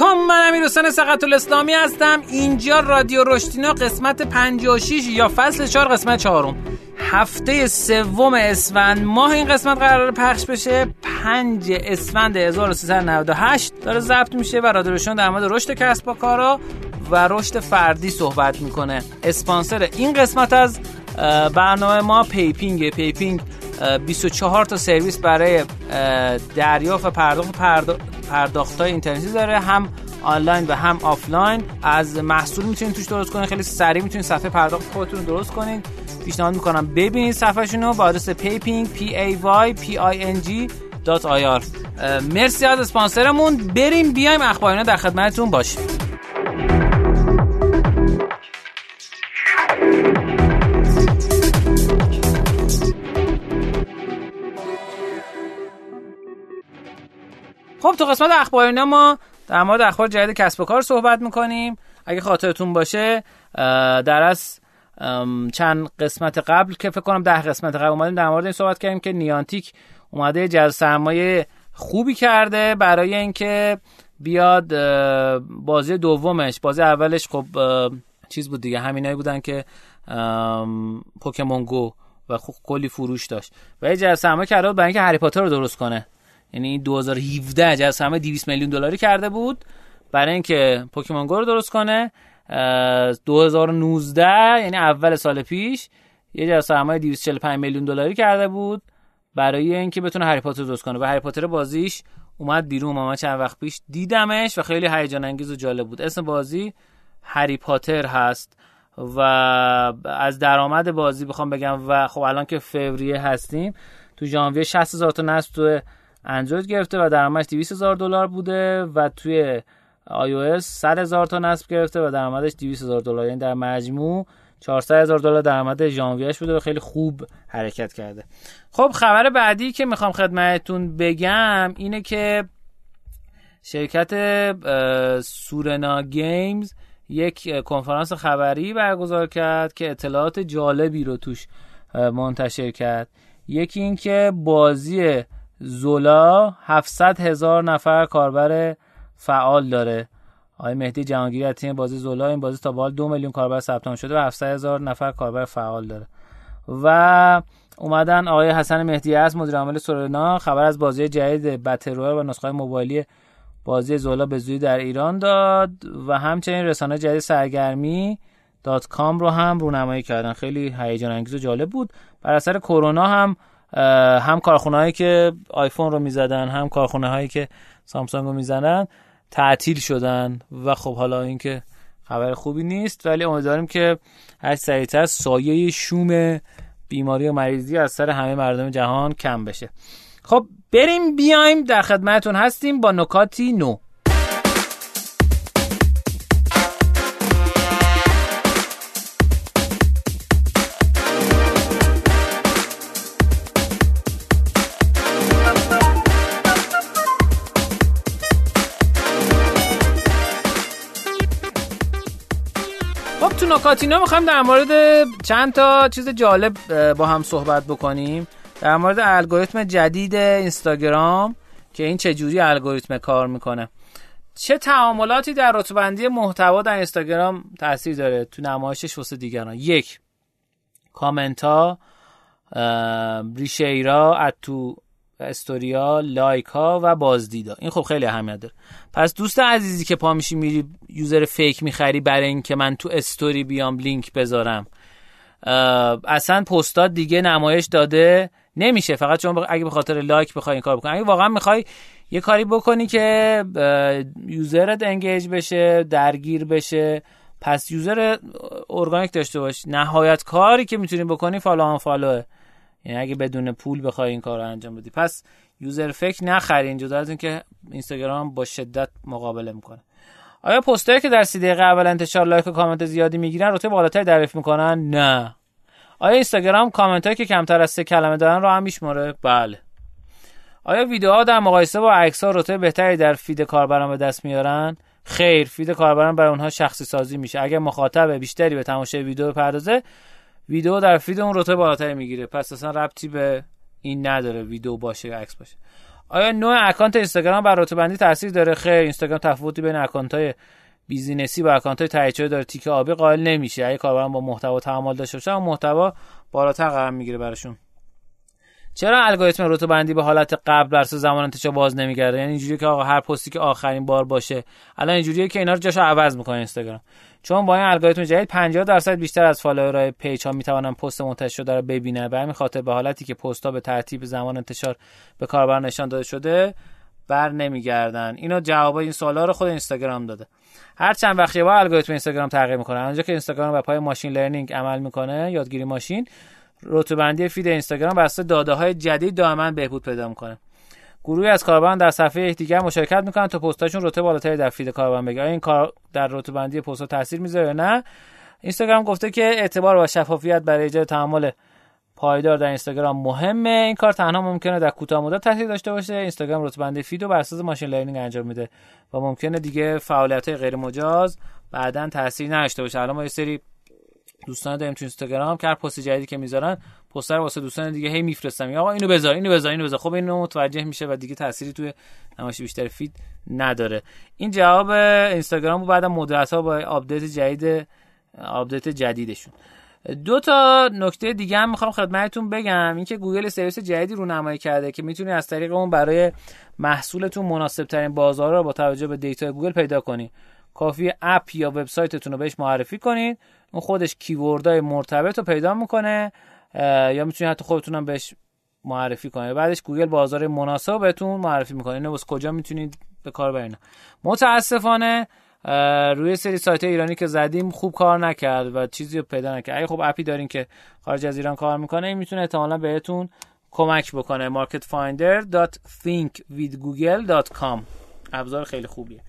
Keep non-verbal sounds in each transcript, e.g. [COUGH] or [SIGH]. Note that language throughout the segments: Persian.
علیکم من امیر حسین ثقت الاسلامی هستم. اینجا رادیو رشدینو قسمت 56 یا فصل 4 قسمت 4 هفته سوم اسفند. ماه این قسمت قرار پخش بشه. 5 اسفند 1398 داره ضبط میشه و رادیو رشدینو در مورد رشد کسب و کارا و رشد فردی صحبت می‌کنه. اسپانسر این قسمت از برنامه ما PayPing PayPing 24 تا سرویس برای دریافت و پرداخت پرداخت های اینترنتی داره هم آنلاین و هم آفلاین. از محصول می‌تونید توش درست کنید خیلی سریع می‌تونید صفحه پرداخت خودتون درست کنید. پیشنهاد می‌کنم ببینید صفحهشون رو با آدرس payping p a y p i n g مرسی از اسپانسرمون. بریم بیایم اخبار اینا در خدمتتون باشیم. خب تو قسمت اخبار ما در مورد اخبار جدید کسب و کار صحبت می‌کنیم. اگه خاطرتون باشه در از چند قسمت قبل که فکر کنم ده قسمت قبل اومدیم در مورد این صحبت کردیم که نیانتیک اومده جذب سرمایه خوبی کرده برای اینکه بیاد بازی دومش بازی اولش خب چیز بود دیگه همینایی بودن که پوکمون گو و خب کلی فروش داشت. و یه جذب سرمایه کرده برای اینکه هری پاتر رو درست کنه. یعنی 2017 از همه 200 میلیون دلاری کرده بود برای اینکه پوکیمون گو رو درست کنه 2019 یعنی اول سال پیش یه جا سرمایه 245 میلیون دلاری کرده بود برای اینکه بتونه هری پاتر درست کنه. و هری پاتر بازیش اومد بیرون ما چند وقت پیش دیدمش و خیلی هیجان انگیز و جالب بود. اسم بازی هری پاتر هست و از درآمد بازی بخوام بگم و خب الان که فوریه هستیم تو ژانویه 60 هزار تا نصب تو اندروید گرفته و درآمدش 200 هزار دلار بوده و توی اس 100 هزار تا نصب گرفته و درآمدش 200 هزار دلار. یعنی در مجموع 400 هزار دلار درآمد ژانویهش بوده و خیلی خوب حرکت کرده. خب خبر بعدی که می‌خوام خدمتتون بگم اینه که شرکت سورنا گیمز یک کنفرانس خبری برگزار کرد که اطلاعات جالبی رو توش منتشر کرد. یکی اینکه بازی زولا 700 هزار نفر کاربر فعال داره. آقای مهدی جهانگیری از تیم بازی زولا این بازی تا به دو میلیون کاربر ثبت شده و 700 هزار نفر کاربر فعال داره. و اومدن آقای حسن مهدی از مدیر عامل سورنا. خبر از بازی جدید بتروئر و نسخه موبایلی بازی زولا به زودی در ایران داد و همچنین رسانه جدید سرگرمی دات کام رو هم رونمایی کردن. خیلی هیجان انگیز و جالب بود. بر اثر کرونا هم هم کارخونه هایی که آیفون رو می‌زدن هم کارخونه هایی که سامسونگ رو می‌زنن تعطیل شدن. و خب حالا اینکه خبر خوبی نیست ولی امیدواریم که هر سریعتر سایه شوم بیماری و مریضی از سر همه مردم جهان کم بشه. خب بریم بیایم در خدمتون هستیم با نکاتی نو. نکاتینا می‌خوایم در مورد چند تا چیز جالب با هم صحبت بکنیم. در مورد الگوریتم جدید اینستاگرام که این چه جوری الگوریتم کار می‌کنه. چه تعاملاتی در رتبندی محتوا در اینستاگرام تاثیر داره؟ تو نمایشش واسه دیگران. یک کامنت ها reshare ها تو استوریا لایک ها و بازدیدا این خب خیلی اهمیت داره. پس دوست عزیزی که پا میشی میری user fake می‌خری برای اینکه من تو استوری بیام لینک بذارم. اصلا پستات دیگه نمایش داده نمیشه. فقط چون اگه به خاطر لایک بخوای این کار بکنی. اگه واقعا می‌خوای یه کاری بکنی که user ت engage بشه درگیر بشه پس user organic داشته باش. نهایت کاری که می‌تونی بکنی follow unfollow ه. یعنی اگه بدون پول بخوای این کار رو انجام بدی. پس user fake نخرین جدا از اینکه اینستاگرام با شدت مقابله می‌کنه. آیا پستایی که در سی دقیقه اول انتشار لایک و کامنت زیادی می‌گیرن رتبه بالاتری دریافت می‌کنن؟ نه. آیا اینستاگرام کامنت هایی که کمتر از سه کلمه دارن رو هم میشماره؟ بله. آیا ویدیوها در مقایسه با عکس ها رتبه بهتری در feed کاربران به دست میارن؟ خیر feed کاربران برای اونها شخصی سازی میشه. اگر مخاطب بیشتری به تماشای ویدیو بپردازه ویدیو در feed اون رتبه بالاتری می‌گیره. پس اصلا ربطی به این نداره ویدیو باشه یا عکس باشه. آیا نوع اکانت اینستاگرام بر رتبه بندی تاثیر داره؟ خیر اینستاگرام تفاوتی بین اکانت های business ی و اکانت های تایید داره. تیکه آبی قائل نمیشه. اگه کاربران با محتوا تعامل داشته باشن محتوا بالاتر قرار می‌گیره براشون. چرا الگوریتم رتبه بندی به حالت قبل بر زمان انتشار باز نمیگرده؟ یعنی اینجوریه که آقا هر پستی که آخرین بار باشه. الان اینجوریه که اینا رو جاشو عوض می‌کنه اینستاگرام. چون با این الگوریتم جدید 50 درصد بیشتر از follower ای پیج ها می‌تونن پست منتشر شده رو ببینن. به همین خاطر به حالتی که پست ها به ترتیب زمان انتشار به کاربر نشان داده شده بر نمیگردن. اینو جواب این سوالا رو خود اینستاگرام داده. هر چند وقتی با الگوریتم اینستاگرام تغییر می‌کنه. اونجا که اینستاگرام بر پایه machine learning عمل می‌کنه یادگیری ماشین رتبه feed اینستاگرام توسط داده های جدید دائما بهبود پیدا می‌کنه. گروهی از کاربران در صفحه یکدیگر مشارکت می‌کنن تا پستاشون رتبه بالاتری در feed کاربران بگیره این کار در رتبه بندی پست تاثیر می‌ذاره نه؟ اینستاگرام گفته که اعتبار و شفافیت برای ایجاد تعامل پایدار در اینستاگرام مهمه. این کار تنها ممکنه در کوتاه مدت تاثیر داشته باشه. اینستاگرام رتبه بندی feed بر اساس machine learning انجام میده و ممکنه دیگه فعالیت های غیر مجاز بعدا تاثیر نداشته باشه. الان ما یه سری دوستان داریم تو اینستاگرام که هر پست جدیدی که می‌ذارن پست رو واسه دوستان دیگه هی میفرستن. آقا اینو بذار اینو بذار اینو بذار. خب اینو متوجه میشه و دیگه تأثیری توی نمایش بیشتر feed نداره. این جواب اینستاگرام بعد مدت ها با آپدیت جدید آپدیت جدیدشون. دو تا نکته دیگه هم می‌خوام خدمتتون بگم. اینکه گوگل سرویس جدیدی رو نمایی کرده که می‌تونی از طریق اون برای محصولتون مناسب ترین بازار رو با توجه به دیتا گوگل پیدا کنی. کافیه اپ یا وبسایتتون رو بهش معرفی کنید. اون خودش keyword های مرتبط رو پیدا می‌کنه یا می‌تونید حتی خودتون بهش معرفی کنید بعدش گوگل بازار مناسب بهتون معرفی می‌کنه. اینو واسه کجا می‌تونید به کار برین متاسفانه روی سری سایت ایرانی که زدیم خوب کار نکرد و چیزی رو پیدا نکرد. اگه خب اپی دارین که خارج از ایران کار می‌کنه این می‌تونه احتمالا بهتون کمک بکنه. marketfinder.thinkwithgoogle.com ابزار خیلی خوبیه.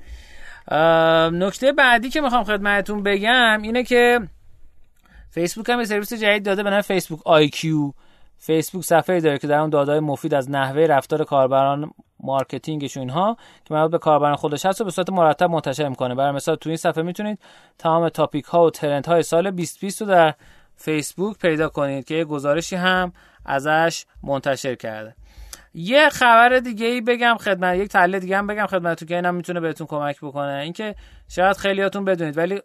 نکته بعدی که می‌خوام خدمتتون بگم اینه که فیسبوک هم یه سرویس جدید داده به نام فیسبوک IQ. فیسبوک صفحه داره که در اون داده‌های مفید از نحوه رفتار کاربران marketing ش اینها که مربوط به کاربران خودش هست و به صورت مرتب منتشر می‌کنه. برای مثال تو این صفحه می‌تونید تمام topic ها و trend های سال 2020 رو در فیسبوک پیدا کنید که یه گزارشی هم ازش منتشر کرده. یه خبر دیگه ای بگم خدمت یک تحلیل دیگه هم بگم خدمتتون که اینم می‌تونه بهتون کمک بکنه. اینکه شاید خیلیاتون بدونید ولی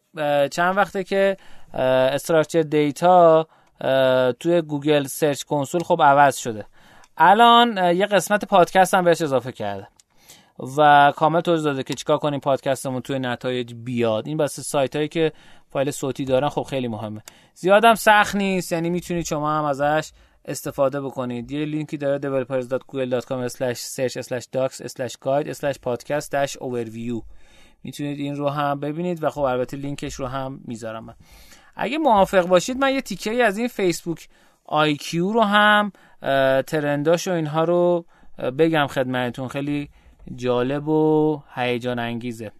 چند وقته که structured data توی Google Search Console خب عوض شده. الان یه قسمت پادکست هم بهش اضافه کرده و کامل توضیح داده که چیکار کنیم پادکستمون توی نتایج بیاد. این واسه سایت هایی که فایل صوتی دارن خب خیلی مهمه. زیادم سخت نیست یعنی می‌تونید شما هم ازش استفاده بکنید. یه لینکی داره developers.google.com/search/docs/guide/podcast-overview می‌تونید این رو هم ببینید و خب البته لینکش رو هم می‌ذارم من. اگه موافق باشید من یه تیکه ای از این فیسبوک کیو رو هم ترنداش و اینها رو بگم خدمتتون. خیلی جالب و هیجان انگیزه.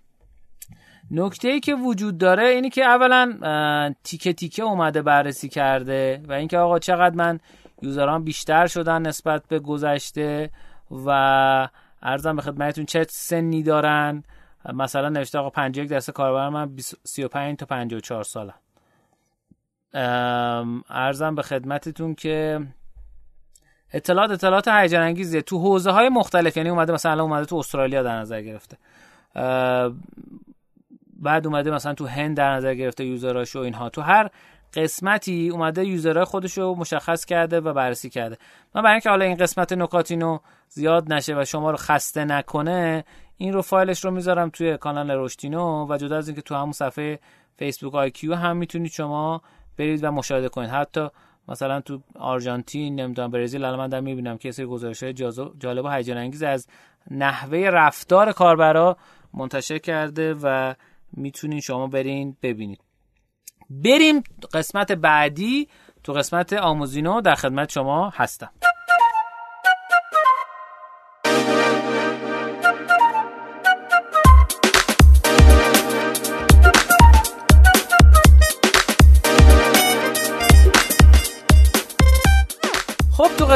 نکته ای که وجود داره اینی که اولا تیکه تیکه اومده بررسی کرده و اینکه آقا چقدر من یوزران بیشتر شدن نسبت به گذشته و ارزم به خدمتتون چه سنی دارن؟ مثلا نوشته آقا 51 درصد کاربر من 35 تا 54 سالم ارزم به خدمتتون که اطلاعات اطلاعات هیجان انگیزه. تو حوزه های مختلف یعنی اومده مثلا اومده تو استرالیا در نظر گرفته. بعد اومده مثلا تو هند در نظر گرفته یوزراش و اینها. تو هر قسمتی اومده یوزرهای خودش رو مشخص کرده و بررسی کرده. من برای اینکه حالا این قسمت نکاتینو زیاد نشه و شما رو خسته نکنه این رو فایلش رو می‌ذارم توی کانال روشتینو و جدا از اینکه تو همون صفحه فیسبوک آی کیو هم می‌تونید شما برید و مشاهده کنید. حتی مثلا تو آرژانتین نمی‌دونم برزیل الان من دارم می‌بینم که سری گزارش جالب و هیجان انگیز از نحوه رفتار کاربرا منتشر کرده و می‌تونید شما برین ببینید. بریم قسمت بعدی تو قسمت آموزینو در خدمت شما هستم.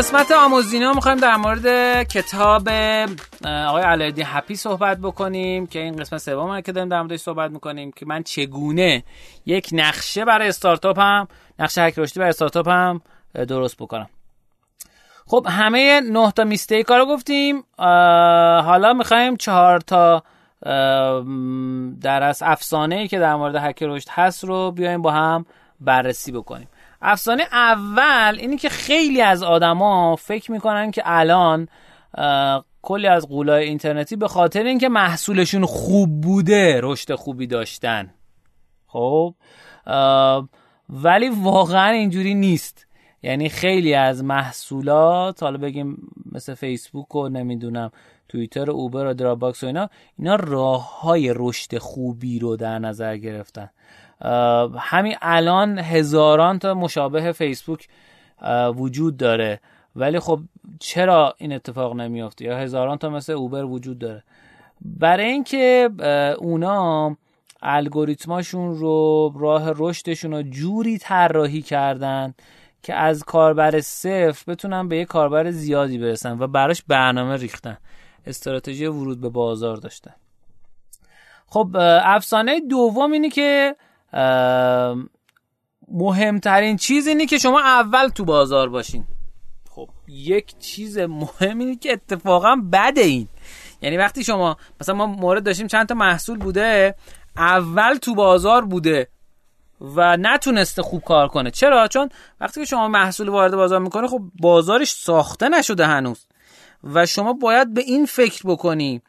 قسمت آموزینا می‌خوایم در مورد کتاب آقای علایالدین حپی صحبت بکنیم که این قسمت سوم که داریم در موردش صحبت می‌کنیم که من چگونه یک نقشه برای استارتاپ هم نقشه هک رشدی برای استارتاپ هم درست بکنم. خب همه نه تا میستیک رو گفتیم. حالا می‌خوایم چهار تا در از افسانه ای که در مورد هک رشد هست رو بیایم با هم بررسی بکنیم. افسانه اول اینی که خیلی از آدما فکر می‌کنن که الان کلی از قولای اینترنتی به خاطر اینکه محصولشون خوب بوده رشد خوبی داشتن. خب؟ ولی واقعا اینجوری نیست. یعنی خیلی از محصولات حالا بگیم مثل فیسبوک و نمی‌دونم توییتر و اوبر و دراباکس و اینا اینا راه های رشد خوبی رو در نظر گرفتن. همین الان هزاران تا مشابه فیسبوک وجود داره. ولی خب چرا این اتفاق نمیافته؟ یا هزاران تا مثل اوبر وجود داره؟ برای اینکه اونا الگوریتماشون رو راه رشدشون رو جوری طراحی کردن که از کاربر صفر بتونن به یه کاربر زیادی برسن و براش برنامه ریختن. استراتژی ورود به بازار داشتن. خب افسانه دوم اینه که مهمترین چیز اینه که شما اول تو بازار باشین. خب یک چیز مهم اینه که اتفاقا بده این. یعنی وقتی شما مثلا ما مورد داشتیم چند تا محصول بوده اول تو بازار بوده و نتونسته خوب کار کنه. چرا؟ چون وقتی که شما محصول وارد بازار می‌کنه خب بازارش ساخته نشده هنوز. و شما باید به این فکر بکنی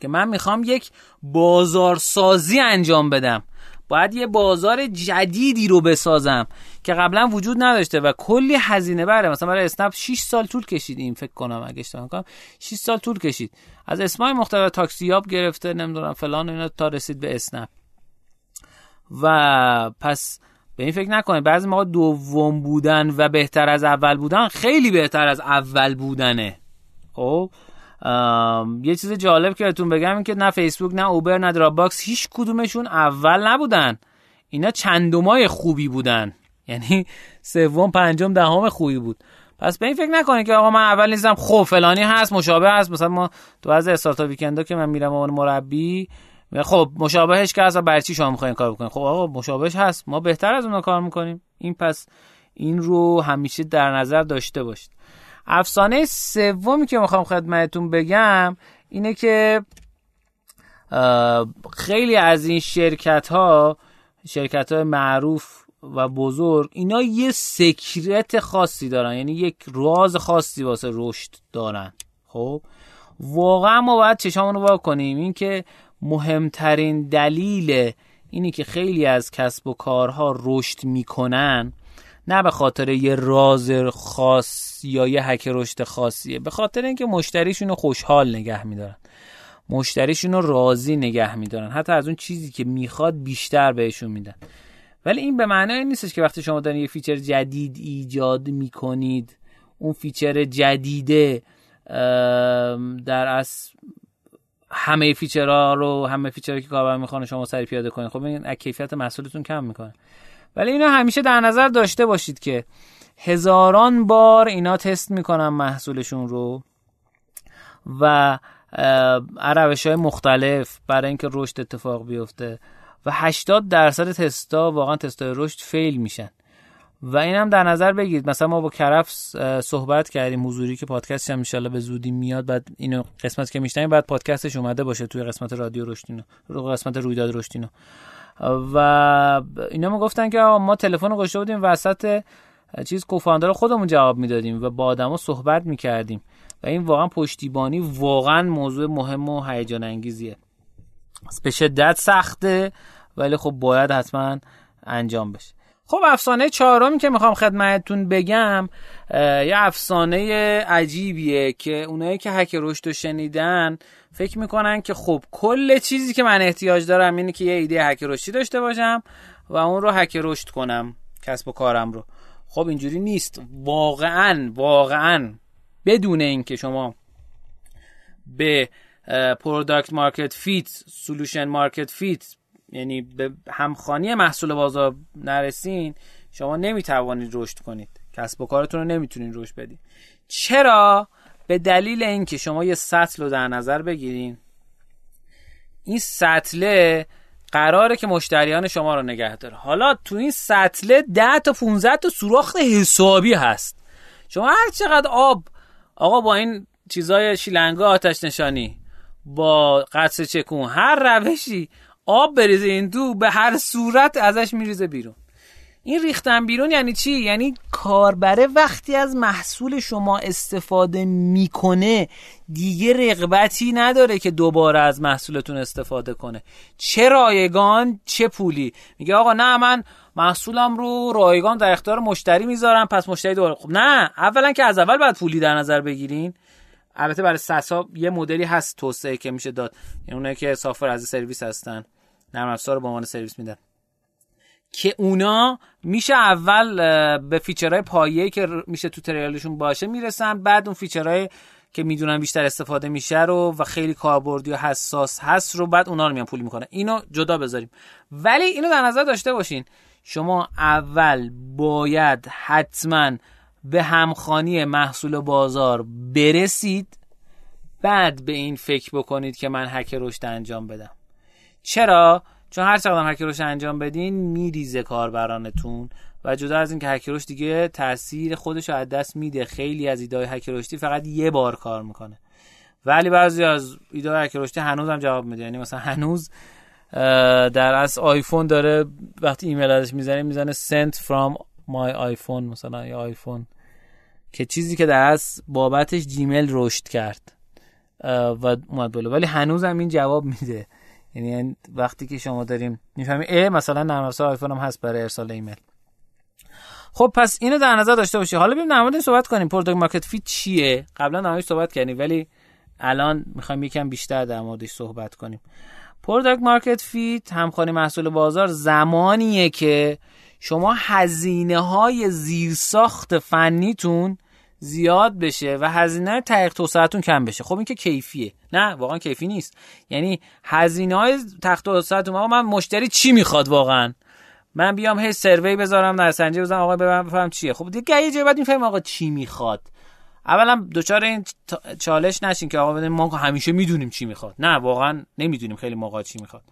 که من می‌خوام یک بازارسازی انجام بدم. باید یه بازار جدیدی رو بسازم که قبلا وجود نداشته و کلی هزینه بره. مثلا برای اسنپ 6 سال طول کشید این فکر کنم اگه اشتباه کنم 6 سال طول کشید. از اسمای مختلف تاکسیاب گرفته نمی‌دونم فلان اینا تا رسید به اسنپ. و پس به این فکر نکنید. بعضی موقع دوم بودن و بهتر از اول بودن خیلی بهتر از اول بودنه. خب؟ یه چیز جالب که بهتون بگم این که نه فیسبوک نه اوبر نه دراپباکس هیچ کدومشون اول نبودن. اینا چندمای خوبی بودن. یعنی سوم پنجم دهم خوبی بود. پس به این فکر نکنید که آقا من اول نیستم خب فلانی هست مشابه هست. مثلا ما تو از استارتاپ ویکندا که من میرم اون مربی خب مشابهش که اصلا برچی شما می‌خواین کار بکنید؟ خب آقا مشابهش هست. ما بهتر از اونها کار می‌کنیم. این پس این رو همیشه در نظر داشته باشید. افسانه سومی که می‌خوام خدمتتون بگم اینه که خیلی از این شرکت ها شرکت های معروف و بزرگ اینا یه سکرت خاصی دارن یعنی یک راز خاصی واسه رشد دارن. خب؟ واقعا ما باید چشامون رو کنیم. این که مهمترین دلیل اینی که خیلی از کسب و کارها رشد می‌کنن نه به خاطر یه راز خاص یا یه هک رشد خاصیه به خاطر اینکه مشتریشون رو خوشحال نگه میدارن. مشتریشون رو راضی نگه میدارن. حتی از اون چیزی که می‌خواد بیشتر بهشون میدن. ولی این به معنای نیستش که وقتی شما دارین یه feature جدید ایجاد می‌کنید اون feature جدیده در از همه feature ها رو همه feature هایی که کاربر می‌خوان شما سری پیاده کنید خب این کیفیت محصولتون کم می‌کنه. ولی اینو همیشه در نظر داشته باشید که هزاران بار اینا تست می‌کنن محصولشون رو و روش های مختلف برای اینکه رشد اتفاق بیفته و 80 درصد تستا واقعا تستای رشد fail میشن. و این هم در نظر بگیرید. مثلا ما با کرف صحبت کردیم حضوری که پادکستش هم ان به زودی میاد. بعد اینو قسمت که میشنیم بعد پادکستش اومده باشه توی قسمت رادیو رشدینو رو قسمت رویداد رشدینو و اینا ما گفتن که ما تلفن رو گذاشته بودیم وسط چیز کوفاندار خودمون جواب می‌دادیم و با آدما صحبت می‌کردیم. و این واقعا پشتیبانی واقعا موضوع مهم و هیجان انگیزیه. به شدت سخته ولی خب باید حتما انجام بشه. خب افسانه چهارمی که می‌خوام خدمتتون بگم یه افسانه عجیبیه که اونایی که حک رشد شنیدن فکر می‌کنن که خب کل چیزی که من احتیاج دارم اینه که یه ایده هک رشدی داشته باشم و اون رو هک رشد کنم کسب و کارم رو. خب اینجوری نیست. واقعا واقعا بدون اینکه شما به product market fit solution market fit یعنی به همخانی محصول بازار نرسین شما نمی‌توانید رشد کنید. کسب و کارتون رو نمی‌تونید رشد بدید. چرا؟ به دلیل اینکه شما یه سطل رو در نظر بگیرین. این سطله قراره که مشتریان شما رو نگه داره. حالا تو این سطله 10 تا 15 تا سوراخ حسابی هست. شما هر چقدر آب آقا با این چیزای شیلنگا آتش نشانی با قطع چکون هر روشی آب بریزه این تو به هر صورت ازش میریزه بیرون. این ریختن بیرون یعنی چی؟ یعنی کاربره وقتی از محصول شما استفاده می‌کنه دیگه رقبتی نداره که دوباره از محصولتون استفاده کنه. چه رایگان چه پولی؟ میگه آقا نه من محصولم رو رایگان در اختیار مشتری می‌ذارم پس مشتری دوباره خب نه اولا که از اول باید پولی در نظر بگیرین. البته برای سسا یه مدلی هست توسعه که میشه داد. یعنی اونایی که سافر از سرویس هستن نرم افزار به عنوان سرویس میدن. که اونا میشه اول به feature های پایه که میشه تو trial شون باشه می‌رسن بعد اون feature های که می‌دونن بیشتر استفاده میشه رو و خیلی کاربردی و حساس هست رو بعد اونا رو میان پول می‌کنه. اینو جدا بذاریم. ولی اینو در نظر داشته باشین شما اول باید حتما به همخانی محصول بازار برسید بعد به این فکر بکنید که من هک رشد انجام بدم. چرا؟ چون هر چقدر هک رشد انجام بدین میریزه کاربرانتون و جدا از اینکه هک رشد دیگه تاثیر خودش رو از دست میده خیلی از ایده هک رشدی فقط یه بار کار می‌کنه. ولی بعضی از ایده هک رشدی هنوز هم جواب میده. یعنی مثلا هنوز در از آیفون داره وقتی ایمیل ازش می‌زنه می‌زنه sent from my آیفون مثلا یا آیفون که چیزی که در از بابتش جیمیل رشد کرد و اومد بالا. ولی هنوز هم این جواب میده. یعنی وقتی که شما داریم می‌فهمیم ا مثلا نرم افزار آیفون هم هست برای ارسال ایمیل. خب پس اینو در نظر داشته باشی. حالا در مورد صحبت کنیم. product market fit چیه؟ قبلا در صحبت کردیم ولی الان می‌خوایم یکم بیشتر در موردش صحبت کنیم. product market fit همخوانی محصول بازار زمانیه که شما هزینه های زیرساخت فنیتون زیاد بشه و هزینه تحقیق توسعهتون کم بشه. خب این که کیفیه. نه واقعا کیفی نیست. یعنی هزینه های تحقیق توسعهتون من مشتری چی می‌خواد واقعا؟ من بیام هی سروی بذارم در سنجی بزنم آقا ببرم بفهم چیه. خب دیگه یه جای بعد می‌فهمم آقا چی می‌خواد. اولا دوچار این چالش نشین که آقا ما همیشه می‌دونیم چی می‌خواد. نه واقعا نمی‌دونیم خیلی موقع چی می‌خواد.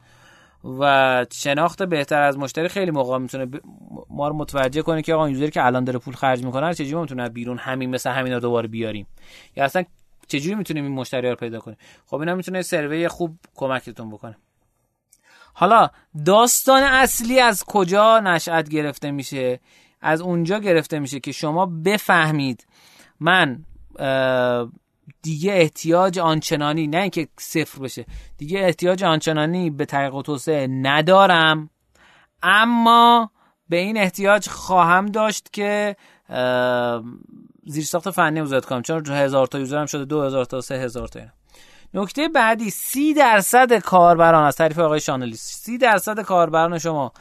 و شناخت بهتر از مشتری خیلی موقع می‌تونه ما رو متوجه کنه که آقا یوزری که الان داره پول خرج می‌کنه چجوری می‌تونه بیرون همین مثل همین رو دوباره بیاریم؟ یا اصلا چجوری می‌تونیم این مشتری رو پیدا کنیم؟ خب اینا می‌تونه سروی خوب کمکتون بکنه. حالا داستان اصلی از کجا نشأت گرفته میشه؟ از اونجا گرفته میشه که شما بفهمید. من دیگه احتیاج آنچنانی نه اینکه صفر بشه دیگه احتیاج آنچنانی به طریق توسعه ندارم. اما به این احتیاج خواهم داشت که زیرساخت فنی وزارت کنم. چون هزار تا یوزرم شده دو هزار تا سه هزار تا نکته بعدی سی درصد کاربران از تعریف آقای شانلی سی درصد کاربران شما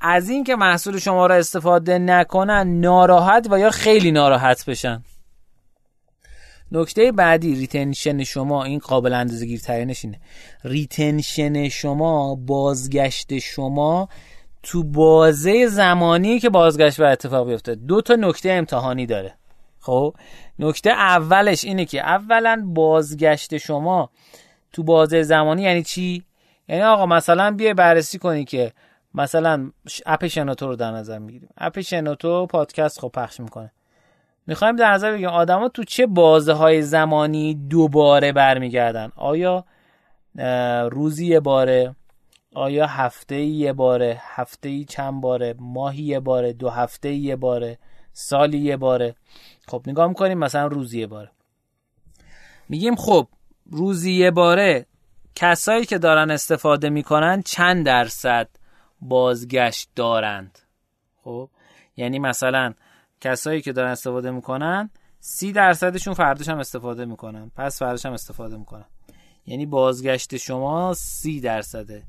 از اینکه محصول شما را استفاده نکنن ناراحت و یا خیلی ناراحت بشن. نکته بعدی retention شما این قابل اندازه گیرترینش اینه. retention شما بازگشت شما تو بازه زمانی که بازگشت بر اتفاق بیفته. دو تا نکته امتحانی داره. خب؟ نکته اولش اینه که اولا بازگشت شما تو بازه زمانی یعنی چی؟ یعنی آقا مثلا بیای بررسی کنی که مثلا اپ شنوتو رو در نظر می‌گیریم. اپ شنوتو پادکست خب پخش می‌کنه. می‌خوایم در نظر بگیریم آدما تو چه بازه های زمانی دوباره برمیگردن؟ آیا روزی یه باره؟ آیا هفته یه باره؟ هفته چند باره؟ ماهی یه باره؟ دو هفته یه باره؟ سالی یه باره؟ خب نگاه می‌کنیم مثلا روزی یه باره. میگیم خب روزی یه باره کسایی که دارن استفاده می‌کنن چند درصد بازگشت دارند؟ خب؟ یعنی مثلا کسایی که دارن استفاده می‌کنن سی درصدشون فرداش هم استفاده می‌کنن. پس فرداش هم استفاده می‌کنن. یعنی بازگشت شما سی درصده.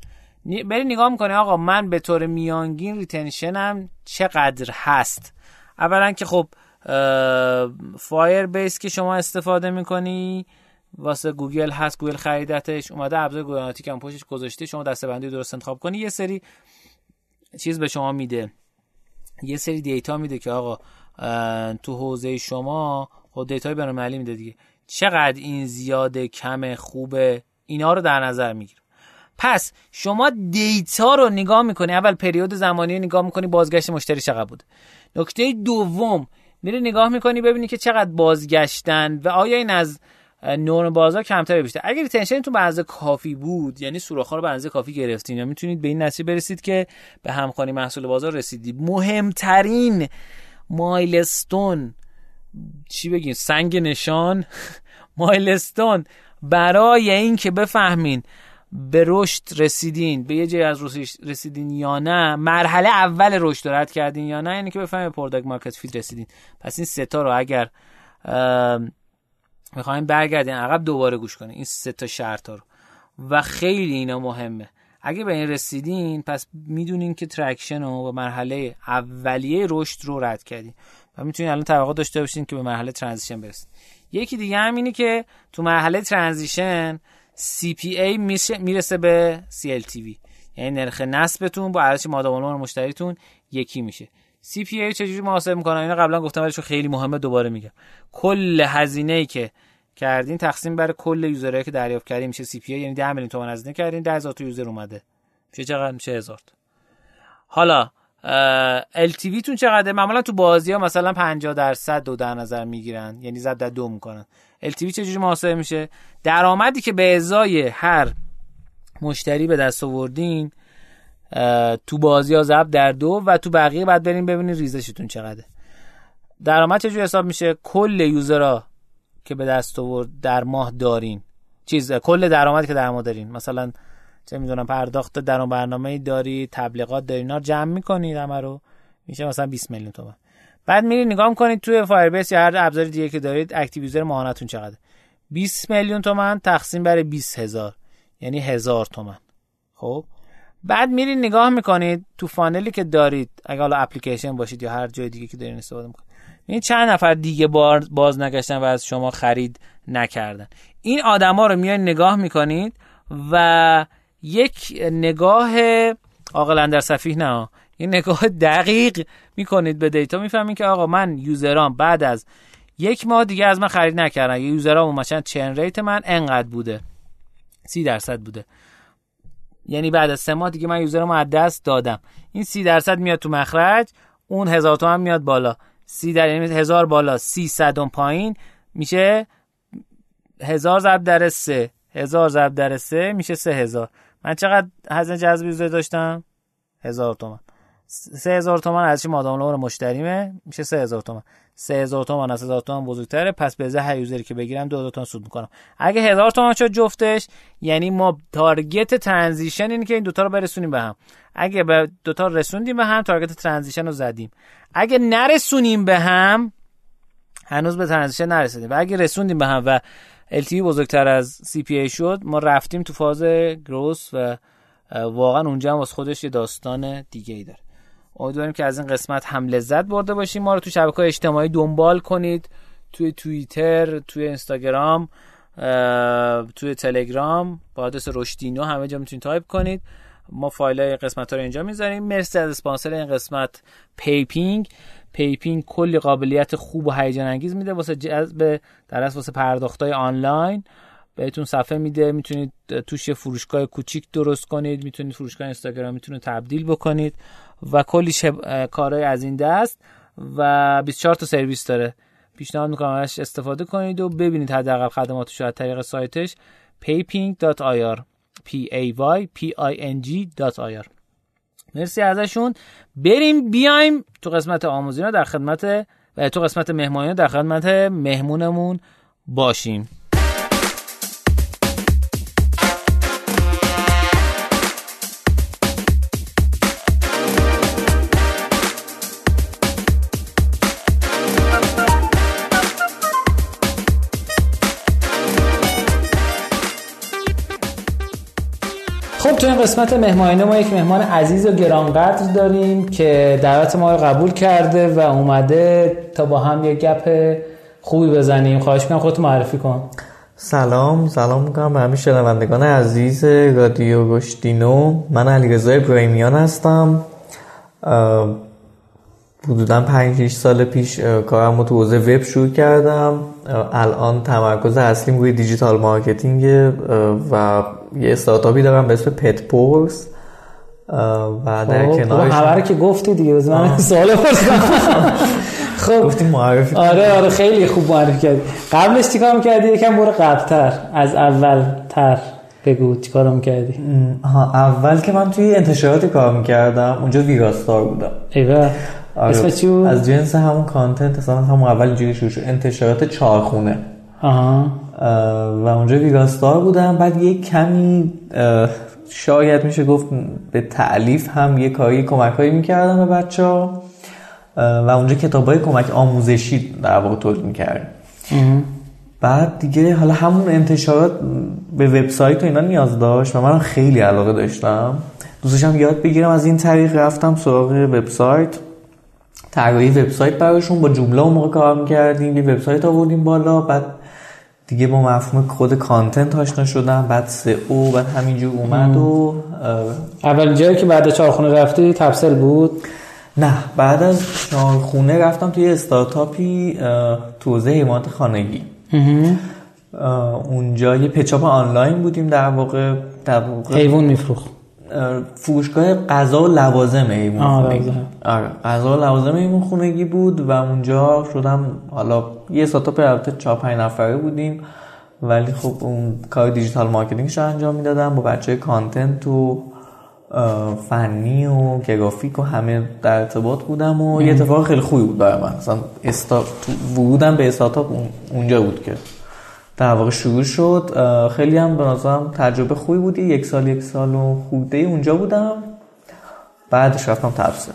میری نگاه می‌کنه آقا من به طور میانگین retention م چقدر هست؟ اولا که خب Firebase که شما استفاده می‌کنی واسه گوگل هست گوگل خریدتش. اومده ابزار گوگل هم پشتش گذاشته شما دسته‌بندی درست انتخاب کنی. یه سری چیز به شما میده. یه سری data میده که آقا تو حوزه شما خود data ی بین‌المللی میده دیگه. چقدر این زیاده کم خوبه؟ اینا رو در نظر می‌گیره پس شما data رو نگاه می‌کنی اول period زمانی رو نگاه می‌کنی بازگشت مشتری چقدر بود نکته دوم میری نگاه می‌کنی ببینی که چقدر بازگشتن و آیا این از نورم بازار کمتر بیشتر. اگر retention تون به اندازه کافی بود یعنی سوراخ‌ها رو به کافی گرفتین یا می‌تونید به این نتیجه برسید که به همخوانی محصول بازار رسیدید مهمترین milestone. چی بگیم؟ سنگ نشان. [LAUGHS] milestone. برای اینکه بفهمین به رشد رسیدین به یه جای از رسیدین یا نه مرحله اول رشد رد کردین یا نه یعنی که بفهمین product market fit رسیدین. پس این سه تا رو اگر می‌خوایم برگردین عقب دوباره گوش کنین. این سه تا شرط رو. و خیلی اینا مهمه. اگه به این رسیدین پس می‌دونین که traction و مرحله اولیه رشد رو رد کردین و می‌تونین الان توقع داشته باشین که به مرحله transition برسید. یکی دیگه هم اینه که تو مرحله transition CPA می‌رسه به CLTV یعنی نرخ جذبتون با ارزش مادام مشتریتون یکی میشه. CPA چجوری محاسبه می‌کنن اینا قبلا گفتم ولی خیلی مهمه دوباره میگم. کل هزینه ای که کردین تقسیم بر کل یوزرایی که دریافت کردین میشه CPA یعنی 10 میلیون تومان هزینه کردین 10000 تا یوزر اومده. میشه چقدر؟ میشه 1000 حالا LTV تون چقدره؟ معمولا تو بازی ها مثلا 50 درصد دو در نظر می‌گیرن یعنی زد در دو می‌کنن. LTV چجوری محاسبه میشه؟ درآمدی که به ازای هر مشتری به دست آوردین تو بازی ها ضرب در دو و تو بقیه بعد بریم ببینید ریزشتون چقدره. درآمد چجوری حساب میشه؟ کل user ها که به دست آورد در ماه دارین. چیز کل درآمدی که در ماه دارین. مثلا چه می‌دونم پرداخت در اون برنامه داری تبلیغات داری اینا جمع می‌کنید همه رو. میشه مثلا 20 میلیون تومان بعد میرید نگاه می‌کنید توی Firebase یا هر ابزار دیگه که دارید active user ماهانتون چقدر 20 میلیون تومن تقسیم بر 20 هزار. یعنی هزار تومن. خب؟ بعد میرید نگاه می‌کنید تو funnel ی که دارید اگه حالا اپلیکیشن باشید یا هر جای دیگه که دارین استفاده می‌کنید. این چند نفر دیگه باز نگشتن و از شما خرید نکردن. این آدما رو میان نگاه می‌کنید و یک نگاه عاقلا در صفیح نه این نگاه دقیق می‌کنید به دیتا. می‌فهمید که آقا من یوزرام بعد از یک ماه دیگه از من خرید نکردن. یوزرام مثلا چن ریت من انقدر بوده. سی درصد بوده. یعنی بعد از سه ماه دیگه من یوزرم از دست دادم. این سی درصد میاد تو مخرج اون هزار تومن میاد بالا. سی در یعنی هزار بالا سی صدم پایین میشه هزار ضرب در سه. هزار ضرب در سه میشه سه هزار. من چقدر هزینه جذب یوزر داشتم؟ هزار تومن سه هزار تومن ازش مادام رو مشتریمه؟ میشه سه هزار تومن سه هزار تومن از هزار تومن بزرگتره پس به هر یوزری که بگیرم دو, تومن سود می‌کنم. اگه هزار تومن شد جفتش یعنی ما target transition اینه که این دوتا رو برسونیم به هم. اگه به دوتا رسوندیم به هم target transition رو زدیم. اگه نرسونیم به هم هنوز به transition نرسیدیم. و اگه رسوندیم به هم و LTV بزرگتر از CPA شد ما رفتیم تو فاز growth و واقعا اونجا هم واسه خودش یه داستان دیگه ای داره. امیدواریم که از این قسمت هم لذت برده باشیم. ما رو تو شبکه اجتماعی دنبال کنید. توی توییتر توی اینستاگرام توی تلگرام با آدرس رشدینو همه جا می‌تونید تایپ کنید. ما فایل های قسمت ها رو اینجا می‌ذاریم. مرسی از اسپانسر این قسمت پیپینگ. پیپینگ کلی قابلیت خوب و هیجان انگیز میده واسه جذب در واسه پرداخت های آنلاین. بهتون صفحه میده می‌تونید توش فروشگاه کوچیک درست کنید می‌تونید فروشگاه اینستاگرام می‌تونید تبدیل بکنید و کلی شب... کارهای از این دست و 24 تا سرویس داره. پیشنهاد می‌کنم ازش استفاده کنید و ببینید حداقل خدماتش از طریق سایتش payping.ir p a y p i n g.ir مرسی ازشون. بریم بیایم تو قسمت آموزینا در خدمت و تو قسمت مهمانی در خدمت مهمونمون باشیم. تو این قسمت مهمانه ما یک مهمان عزیز و گرانقدر داریم که دعوت ما رو قبول کرده و اومده تا با هم یک گپ خوبی بزنیم. خواهش می‌کنم خودت معرفی کن. سلام سلام می‌کنم به همه شنوندگان عزیز رادیو رشدینو. من علیرضا ابراهیمیان هستم. حدودا 5 سال پیش کارم رو تو حوزه وب شروع کردم. الان تمرکز اصلیم روی digital marketing و یه استارتاپی دارم به اسم پت پورس و در خب، کنارش همه که گفتی دیگه من سوال [LAUGHS] خب. گفتیم معرفی آره آره خیلی خوب معرفی کردی. قبلش چیکار می‌کردی؟ یکم برو قبلتر. از اول تر بگو چیکار می‌کردی ها اول که من توی انتشارات کار می‌کردم اونجا ویراستار بودم. ایوه. آره. از جنس همون کانتنت اصلا همون اول اینجوری شروع شد. انتشارات چهارخونه. آها. و اونجا ویراستار بودم. بعد یه کمی شاید میشه گفت به تعلیف هم یه کاری کمک هایی می‌کردم به بچه ها و اونجا کتاب های کمک آموزشی در واقع تولید می‌کردم بعد دیگه حالا همون انتشارات به وبسایت و اینا نیاز داشت و من خیلی علاقه داشتم. دوستشم یاد بگیرم از این طریق رفتم سراغ وبسایت. طراحی وبسایت براشون با جمله اون موقع کار می‌کردیم. یه وبسایت آوردیم بالا بعد دیگه با مفهوم خود کانتنت آشنا شدم بعد او بعد همینجور اومد و اه، اول جایی که بعد چهارخونه رفتی تبسل بود؟ نه بعد از خونه رفتم توی استارتاپی اه، تو حوزه حیوانات خانگی. اونجا یه پچاپ آنلاین بودیم در واقع در واقع حیوان میفروخت. اه، فروشگاه غذا و لوازم حیوون آه، خونگی. آره غذا و لوازم حیوون خونگی بود و اونجا شدم حالا یه استارتاپ البته 4 5 نفره بودیم ولی خب اون کار digital marketing ش رو انجام می‌دادم با بچه content و فنی و گرافیک و همه در ارتباط بودم و یه اتفاق خیلی خوبی بود برای من. مثلا استا... ورودم به استارتاپ اون- اونجا بود که در واقع شروع شد. خیلی هم به نظرم تجربه خوبی بود یک سال یک سال و خورده اونجا بودم. بعدش رفتم تپسل.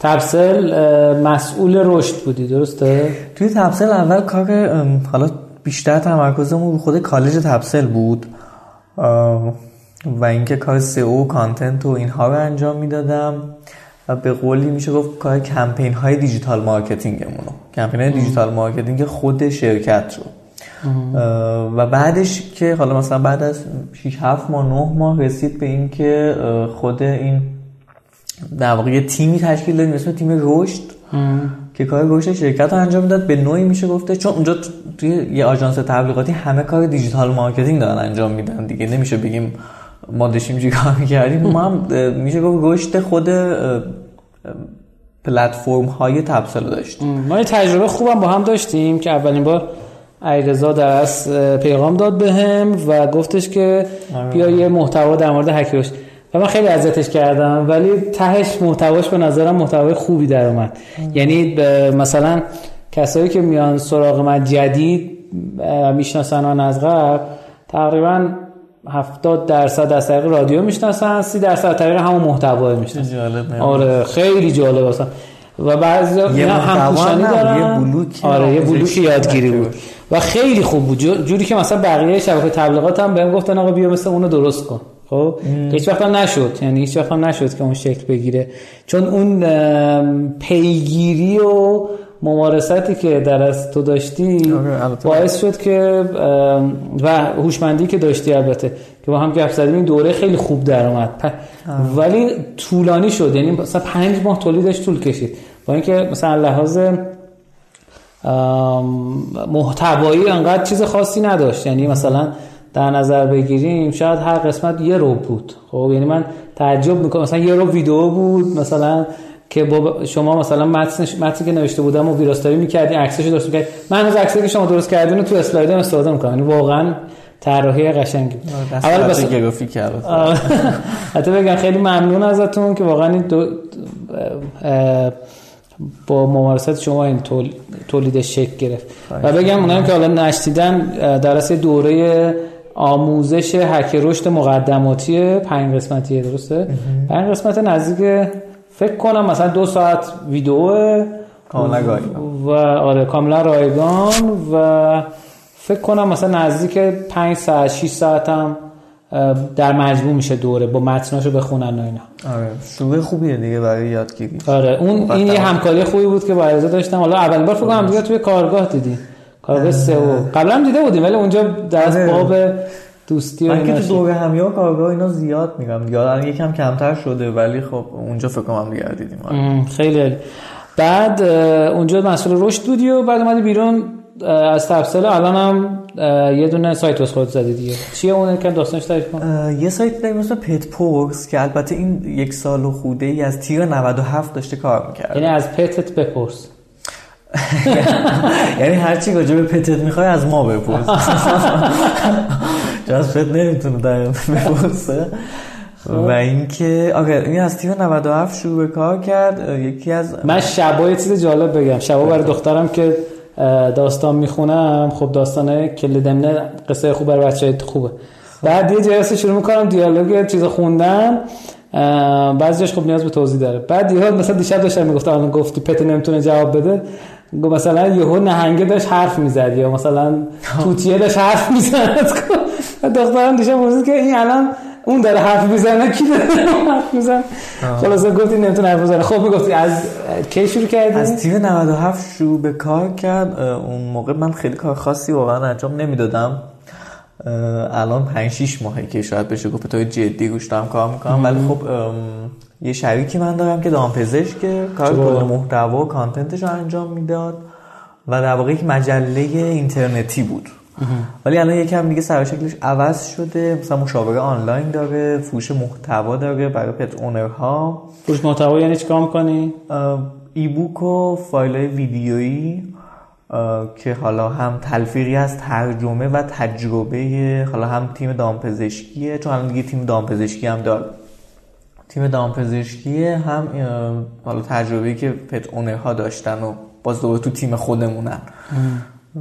تپسل مسئول رشد بودی درسته؟ توی تپسل اول کار حالا بیشتر تمرکزمون رو خود کالج تپسل بود. و اینکه کار سئو و content و اینها رو انجام می‌دادم. و به قولی میشه گفت کار کمپین های digital marketing مون رو. کمپین های digital marketing خود شرکت رو. و بعدش که حالا مثلا بعد از 6 7 ماه 9 ماه رسید به اینکه خود این در واقع یه تیمی تشکیل دادیم اسم تیم رشد که کار رشد شرکت رو انجام می‌داد به نوعی میشه گفته چون اونجا تو- توی یه آژانس تبلیغاتی همه کار digital marketing دارن انجام میدن دیگه. نمیشه بگیم ما داشتیم چی کار می‌کردیم. ما هم میشه گفت رشد خود پلتفرم های تپسل داشتیم ما یه تجربه خوبم با هم داشتیم که اولین بار علیرضا درس پیغام داد بهم و گفتش که بیا یه محتوا در مورد هکرش. و من خیلی اذیتش کردم ولی تهش محتواش به نظرم محتوای خوبی در اومد. یعنی مثلا کسایی که میان سراغ من جدید می‌شناسن من از قبل تقریبا 70 درصد از طریق رادیو می‌شناسن 30 درصد از طریق همون محتوا می‌شناسن. جالب؟ آره خیلی جالب اصلا. و بعضی یه اینا همپوشانی دارن. یه بلوک آره یه بلوک یادگیری بود. و خیلی خوب بود. جو- جوری که مثلا بقیه شبکه تبلیغات هم بهم گفتن آقا بیا مثل اونو درست کن. خب؟ هیچ وقت هم نشد. یعنی هیچ وقت هم نشد که اون شکل بگیره. چون اون پیگیری و ممارستی که در از تو داشتی آره،. باعث شد که و هوشمندی که داشتی البته که با هم گپ زدیم این دوره خیلی خوب در اومد. ولی طولانی شد. یعنی مثلا پنج ماه تولیدش طول کشید. با اینکه مثلا لحاظ محتوایی انقدر چیز خاصی نداشت. یعنی مثلا در نظر بگیریم شاید هر قسمت یه رو بود خب یعنی من تعجب می‌کنم مثلا یه رو ویدیو بود مثلا که با شما مثلا متنش متنی که نوشته بودم و ویراستاری می‌کردی عکسشو درست می‌کردی من از عکسی که شما درست کردین تو اسلاید هم استفاده می‌کنم یعنی واقعا طراحی قشنگی بود. اول بس- گرافیک. آه. حتی بگم خیلی ممنون ازتون که واقعا این دو با ممارست شما این تول- تولیدش شکل گرفت و بگم اونایی که حالا نشنیدن اه، در دوره آموزش هک رشد مقدماتی پنج قسمتیه درسته؟ پنج قسمت نزدیک فکر کنم مثلا دو ساعت ویدیو. و آره کاملا رایگان. و فکر کنم مثلا نزدیک 5 ساعت 6 ساعت هم در مجموع میشه دوره با متناشو بخونن و اینا. آره شروع خوبیه دیگه برای یادگیری. آره اون این یه همکاری خوبی بود که با داشتم. حالا اولین بار فکر کنم دیگه توی کارگاه دیدی. کارگاه سئو قبلا هم دیده بودیم ولی اونجا در از آره. باب دوستی و من که تو. دوره همی ها کارگاه اینا زیاد دیگه الان یکم کمتر شده ولی خب اونجا فکر کنم دیگه دیدیم آره. خیلی عالی. بعد اونجا مسئول رشد بودی و بعد اومدی بیرون از تفصیل الان هم یه دونه سایت واسه خودت زدی دیگه چیه اون که داستانش تعریف کن یه سایت داریم اسم پت پورس که البته این یک سال و خوده ای از تیر 97 داشته کار می‌کرد یعنی از پتت بپرس [LAUGHS] یعنی هر چی راجع به پتت می‌خوای از ما بپرس. [LAUGHS] جاز پت نمی‌تونه در بپرسه. و اینکه آره این از تیم 97 شروع به کار کرد. یکی از من شبا یه چیز جالب بگم. شبا برای دخترم که داستان می‌خونم. خب داستانه کلی دمنه قصه خوب برای بچه خوبه. بعد یه جلسه شروع می‌کنم دیالوگ چیز خوندن. بعضیش خب نیاز به توضیح داره. بعد یه مثلا دیشب داشتم می‌گفت الان گفتی پت نمی‌تونه جواب بده. مثلا یهو نهنگه داشت حرف می‌زد یا مثلا توتیه داشت حرف می‌زد. دخترم دیشب پرسید که این الان اون داره حرف می‌زنه کی داره حرف می‌زنه؟ خلاصا گفتی نمی‌تونه حرف بزنه. خب می‌گفتی از کی شروع کردی؟ از تیم 97 شروع به کار کرد. اون موقع من خیلی کار خاصی واقعا انجام نمی‌دادم. الان 5 6 ماهه که شاید بشه گفت تو جدی روش دارم کار می‌کنم. ولی خب یه شریکی من دارم که که کار کل محتوا و کانتنتش رو انجام می‌داد و در واقع یک مجله اینترنتی بود. ولی الان یکم دیگه سر شکلش عوض شده. مثلا مشاوره آنلاین داره فروش محتوا داره برای پت اونرها فروش محتوا یعنی چیکار می‌کنی؟ ای بوک و فایل ویدیویی که حالا هم تلفیقی از ترجمه و تجربه حالا هم تیم دامپزشکیه چون الان دیگه تیم دامپزشکی هم داره. تیم دامپزشکی هم حالا تجربه‌ای که پت اونرها داشتن و باز دوباره تو تیم خودمونن.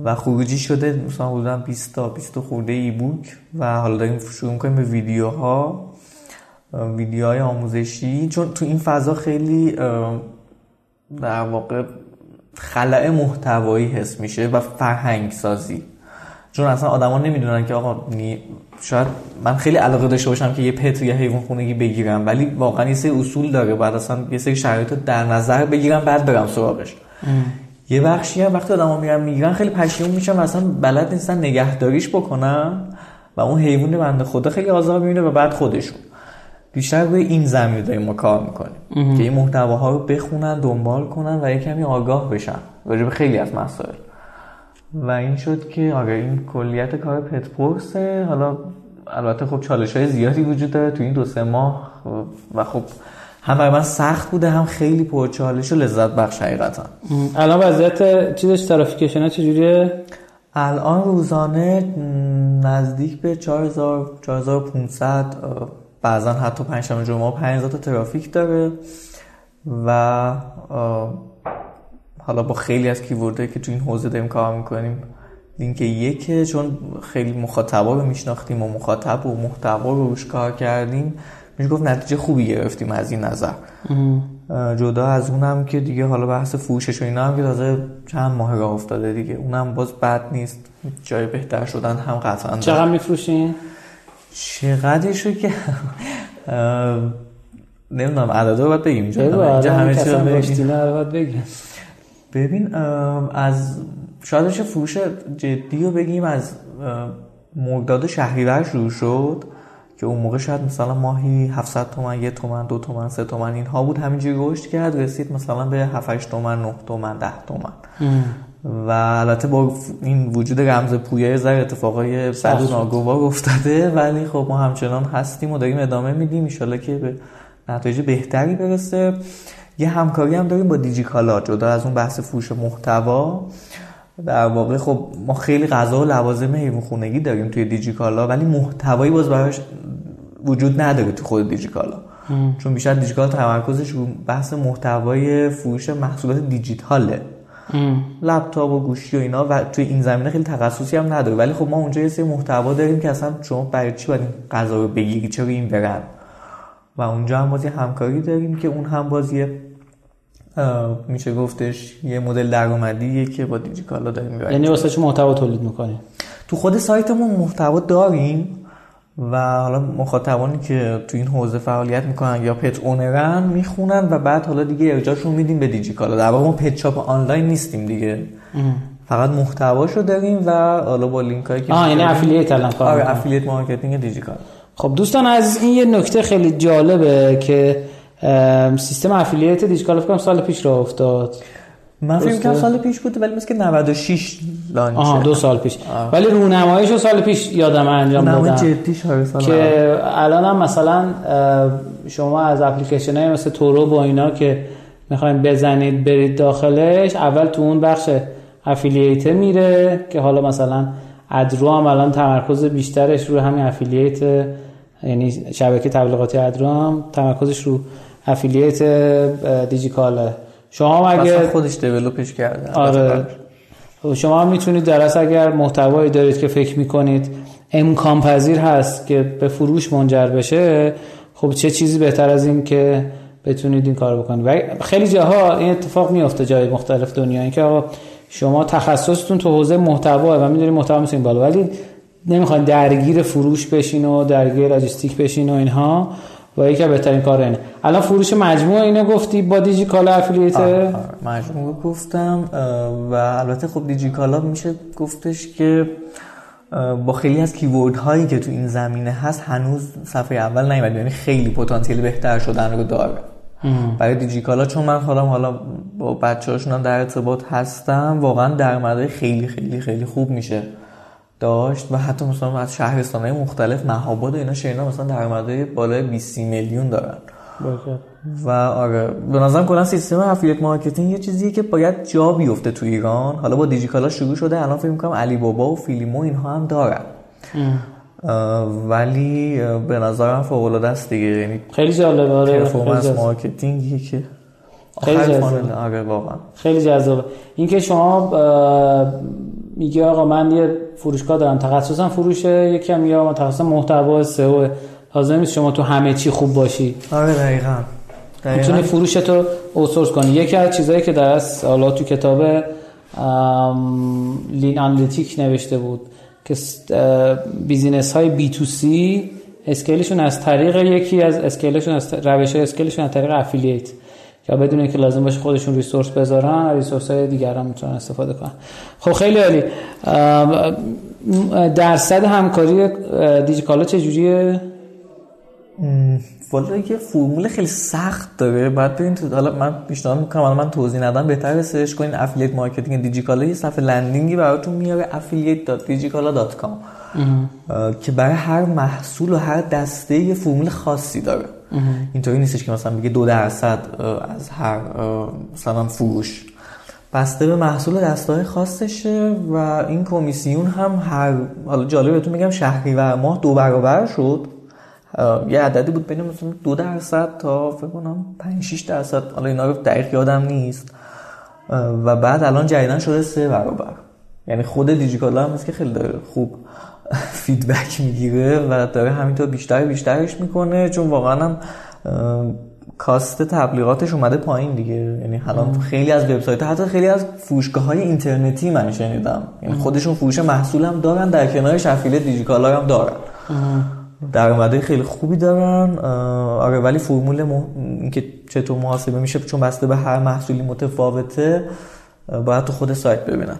و خروجی شده مثلا حدودا 20 تا 20 خورده ای بوک و حالا داریم شروع می‌کنیم به ویدیوها ویدیوهای آموزشی. چون تو این فضا خیلی در واقع خلع محتوایی حس میشه و فرهنگ سازی چون اصلا آدما نمی‌دونن که آقا شاید من خیلی علاقه داشته باشم که یه پت یا حیوان خونگی بگیرم ولی واقعا یه سری اصول داره بعد اصلا یه سری شرایط در نظر بگیرم بعد برم سراغش. یه بخشی هم وقتی آدم‌ها میرن می‌گیرن خیلی پشیمون میشن اصلا بلد نیستن نگهداریش بکنن و اون حیوان بنده خدا خیلی آزار می‌بینه و بعد خودشون. بیشتر روی این زمین داریم ما کار می‌کنیم که این محتواها رو بخونن دنبال کنن و یه کمی آگاه بشن. راجع به خیلی از مسائل. و این شد که آره این کلیت کار پتپورسه حالا البته خب چالش های زیادی وجود داره تو این دو سه ماه و خب هم برای من سخت بوده هم خیلی پرچالش و لذت بخش حقیقتا الان وضعیت چیزش ترافیکش اینا چجوریه؟ الان روزانه نزدیک به 4000 4500 بعضا حتی پنجشنبه جمعه 5000 تا ترافیک داره و حالا با خیلی از keyword هایی که تو این حوزه داریم کار می‌کنیم لینک یکه چون خیلی مخاطبا رو میشناختیم و مخاطب و محتوا رو روش کار کردیم. میشه گفت نتیجه خوبی گرفتیم از این نظر. جدا از اونم که دیگه حالا بحث فروشش و اینا هم که تازه چند ماه راه افتاده دیگه. اونم باز بد نیست. جای بهتر شدن هم قطعا چقدر میفروشین؟ چقدرش رو که نمی‌دونم عدد رو باید بگیم. اینجا همه چیز بگیم. ببین از شاید بشه فروش جدی رو بگیم از مرداد شهریور شروع شد که اون موقع شاید مثلا ماهی 700 تومن یه تومن دو تومن سه تومن اینها بود. همینجوری رشد کرد رسید مثلا به 7 8 تومن 9 تومن 10 تومن. و البته با این وجود رمز پویه زر اتفاقای صد ناگوار افتاده. ولی خب ما همچنان هستیم و داریم ادامه میدیم. ان که به نتایج بهتری برسه. یه همکاری هم داریم با دیجیکالا جدا از اون بحث فروش محتوا. در واقع خب ما خیلی غذا و لوازم حیوان خونگی داریم توی دیجیکالا ولی محتوایی باز براش وجود نداره تو خود دیجیکالا چون بیشتر دیجیکالا تمرکزش رو بحث محتوای فروش محصولات دیجیتاله. لپتاپ و گوشی و اینا و توی این زمینه خیلی تخصصی هم نداره. ولی خب ما اونجا یه سری محتوا داریم که اصلا شما برای چی باید این غذا رو بگیری؟ چرا این برن؟ و اونجا هم بازی همکاری داریم که اون هم بازی میشه گفتش یه مدل درآمدیه که با دیجیکالا داریم می‌بریم. یعنی واسه چه محتوا تولید می‌کنیم تو خود سایتمون محتوا داریم و حالا مخاطبانی که تو این حوزه فعالیت می‌کنن یا pet owner ن می‌خونن و بعد حالا دیگه ارجاعشون میدیم به دیجیکالا در واقع ما pet shop آنلاین نیستیم دیگه. فقط محتواشو داریم و حالا با لینک هایی که آه یعنی affiliate الان کار آره affiliate marketing دیجیکالا خب دوستان از این یه نکته خیلی جالبه که سیستم affiliate دیجیکالا فکر سال پیش راه افتاد. من فکر کنم سال پیش بوده ولی مثل که 96 launch آها دو سال پیش. آه. ولی رونماییشو سال پیش یادم انجام دادم. جدیش سال که الان هم مثلا شما از اپلیکیشن های مثل تورو با اینا که می‌خواین بزنید برید داخلش اول تو اون بخش affiliate میره که حالا مثلا ادرو هم الان تمرکز بیشترش رو همین affiliate یعنی شبکه تبلیغاتی ادرو هم تمرکزش رو افیلیت دیجیکاله شما هم اگه خودش دیولپش کرده. آره. شما هم می‌تونید در اگر محتوایی دارید که فکر می‌کنید امکان پذیر هست که به فروش منجر بشه خب چه چیزی بهتر از این که بتونید این کار بکنید؟ و خیلی جاها این اتفاق میفته جای مختلف دنیا اینکه آقا شما تخصصتون تو حوزه محتوا و می‌دونید محتوا می‌تونید بالا ولی نمی‌خواین درگیر فروش بشین و درگیر لاجستیک بشین و اینها. و یکی بهترین کار اینه. الان فروش مجموعه اینو گفتی با دیجیکالا افیلیت مجموعه گفتم و البته خب دیجیکالا میشه گفتش که با خیلی از کیورد هایی که تو این زمینه هست هنوز صفحه اول نیومد. یعنی خیلی پتانسیل بهتر شدن رو داره. برای دیجیکالا چون من خودم حالا با بچه هاشون در ارتباط هستم واقعا درآمدهای خیلی خیلی خیلی خوب میشه. داشت و حتی مثلا از شهرستان های مختلف مهاباد و اینا شینا مثلا درآمدهای بالای 20 میلیون دارن. و آره به نظرم کلا سیستم affiliate marketing یه چیزیه که باید جا بیفته تو ایران. حالا با دیجیکالا شروع شده الان فکر می‌کنم علی بابا و فیلیمو اینها هم دارن. ولی به نظرم فوق العاده است دیگه. یعنی خیلی جالبه. آره performance marketing ی که خیلی جذابه آره واقعا. خیلی جذابه اینکه شما میگه آقا من یه فروشگاه دارم تخصصم فروشه یکم یا متخصص محتوا SEO. لازم نیست شما تو همه چی خوب باشی. آره دقیقاً. می‌تونی فروشتو تو outsource کنی. یکی از چیزایی که در حالا تو کتاب Lean Analytics نوشته بود که business های B2C scale شون از طریق یکی از scale شون از روش های scale شون از طریق affiliate یا بدون که لازم باشه خودشون resource بذارن resource های دیگر هم می‌تونن استفاده کنن. خب خیلی عالی. درصد همکاری دیجیکالا چجوریه؟ والا یه فرمول خیلی سخت داره. بعد ببین تو حالا من پیشنهاد می‌کنم من توضیح ندم. بهتر سرچ کنین affiliate marketing دیجیکالا. یه صفحه landing ی براتون میاره affiliate.digikala.com که برای هر محصول و هر دسته یه فرمول خاصی داره. اینطوری نیستش که مثلا بگه دو درصد از هر مثلا فروش. بسته به محصول دسته خاصشه و این کمیسیون هم هر حالا جالب بهتون میگم شهری و ماه دو برابر شد. یه عددی بود بین مثلا دو درصد تا فکر کنم 5 6 درصد. حالا اینا رو دقیق یادم نیست. و بعد الان جدیدن شده سه برابر. یعنی خود دیجیکالا هم که خیلی داره خوب. [LAUGHS] فیدبک می‌گیره و داره همینطور بیشتر بیشترش می‌کنه چون واقعا هم cost تبلیغاتش اومده پایین دیگه. یعنی الان خیلی از وبسایت حتی خیلی از فروشگاه های اینترنتی من شنیدم. یعنی خودشون فروش محصول هم دارن در کنارش affiliate دیجیکالا هم دارن. درآمدهای خیلی خوبی دارن. آره ولی فرمول مح... اینکه چطور محاسبه میشه چون بسته به هر محصولی متفاوته. باید تو خود سایت ببینم.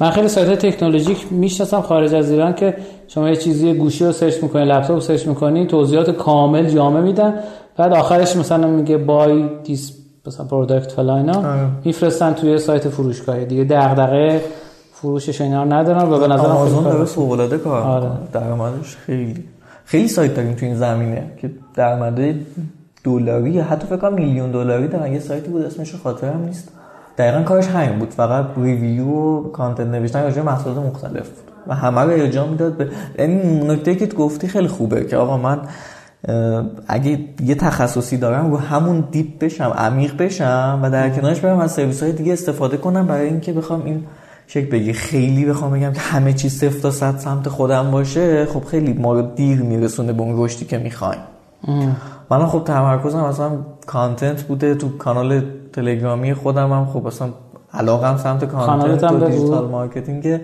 من خیلی سایت تکنولوژیک می‌شناسم خارج از ایران که شما یه چیزی گوشی رو سرچ می‌کنی لپتاپ رو سرچ می‌کنی توضیحات کامل جامع میدن. بعد آخرش مثلا میگه buy this مثلا product فلان اینا آره. میفرستن توی سایت فروشگاه دیگه دغدغه فروشش اینا ندارن و به نظر آمازون داره فوق العاده کار آره. درآمدش خیلی خیلی سایت داریم تو این زمینه که درآمد دلاری یا حتی فکر کنم میلیون دلاری دارن. یه سایتی بود اسمش خاطرم نیست. دقیقا کارش همین بود. فقط review و content نوشتن راجع محصولات مختلف بود و همه رو ارجاع می‌داد. به یعنی نکته که گفتی خیلی خوبه که آقا من اگه یه تخصصی دارم رو همون deep بشم عمیق بشم و در کنارش برم از سرویس های دیگه استفاده کنم برای اینکه بخوام این شک بگی. خیلی بخوام بگم که همه چیز صفر تا صد سمت خودم باشه خب خیلی ما رو دیر میرسونه به اون رشدی که می‌خوایم. من خب تمرکزم مثلا content بوده تو کانال تلگرامی خودم هم خب مثلا علاقم سمت و digital marketing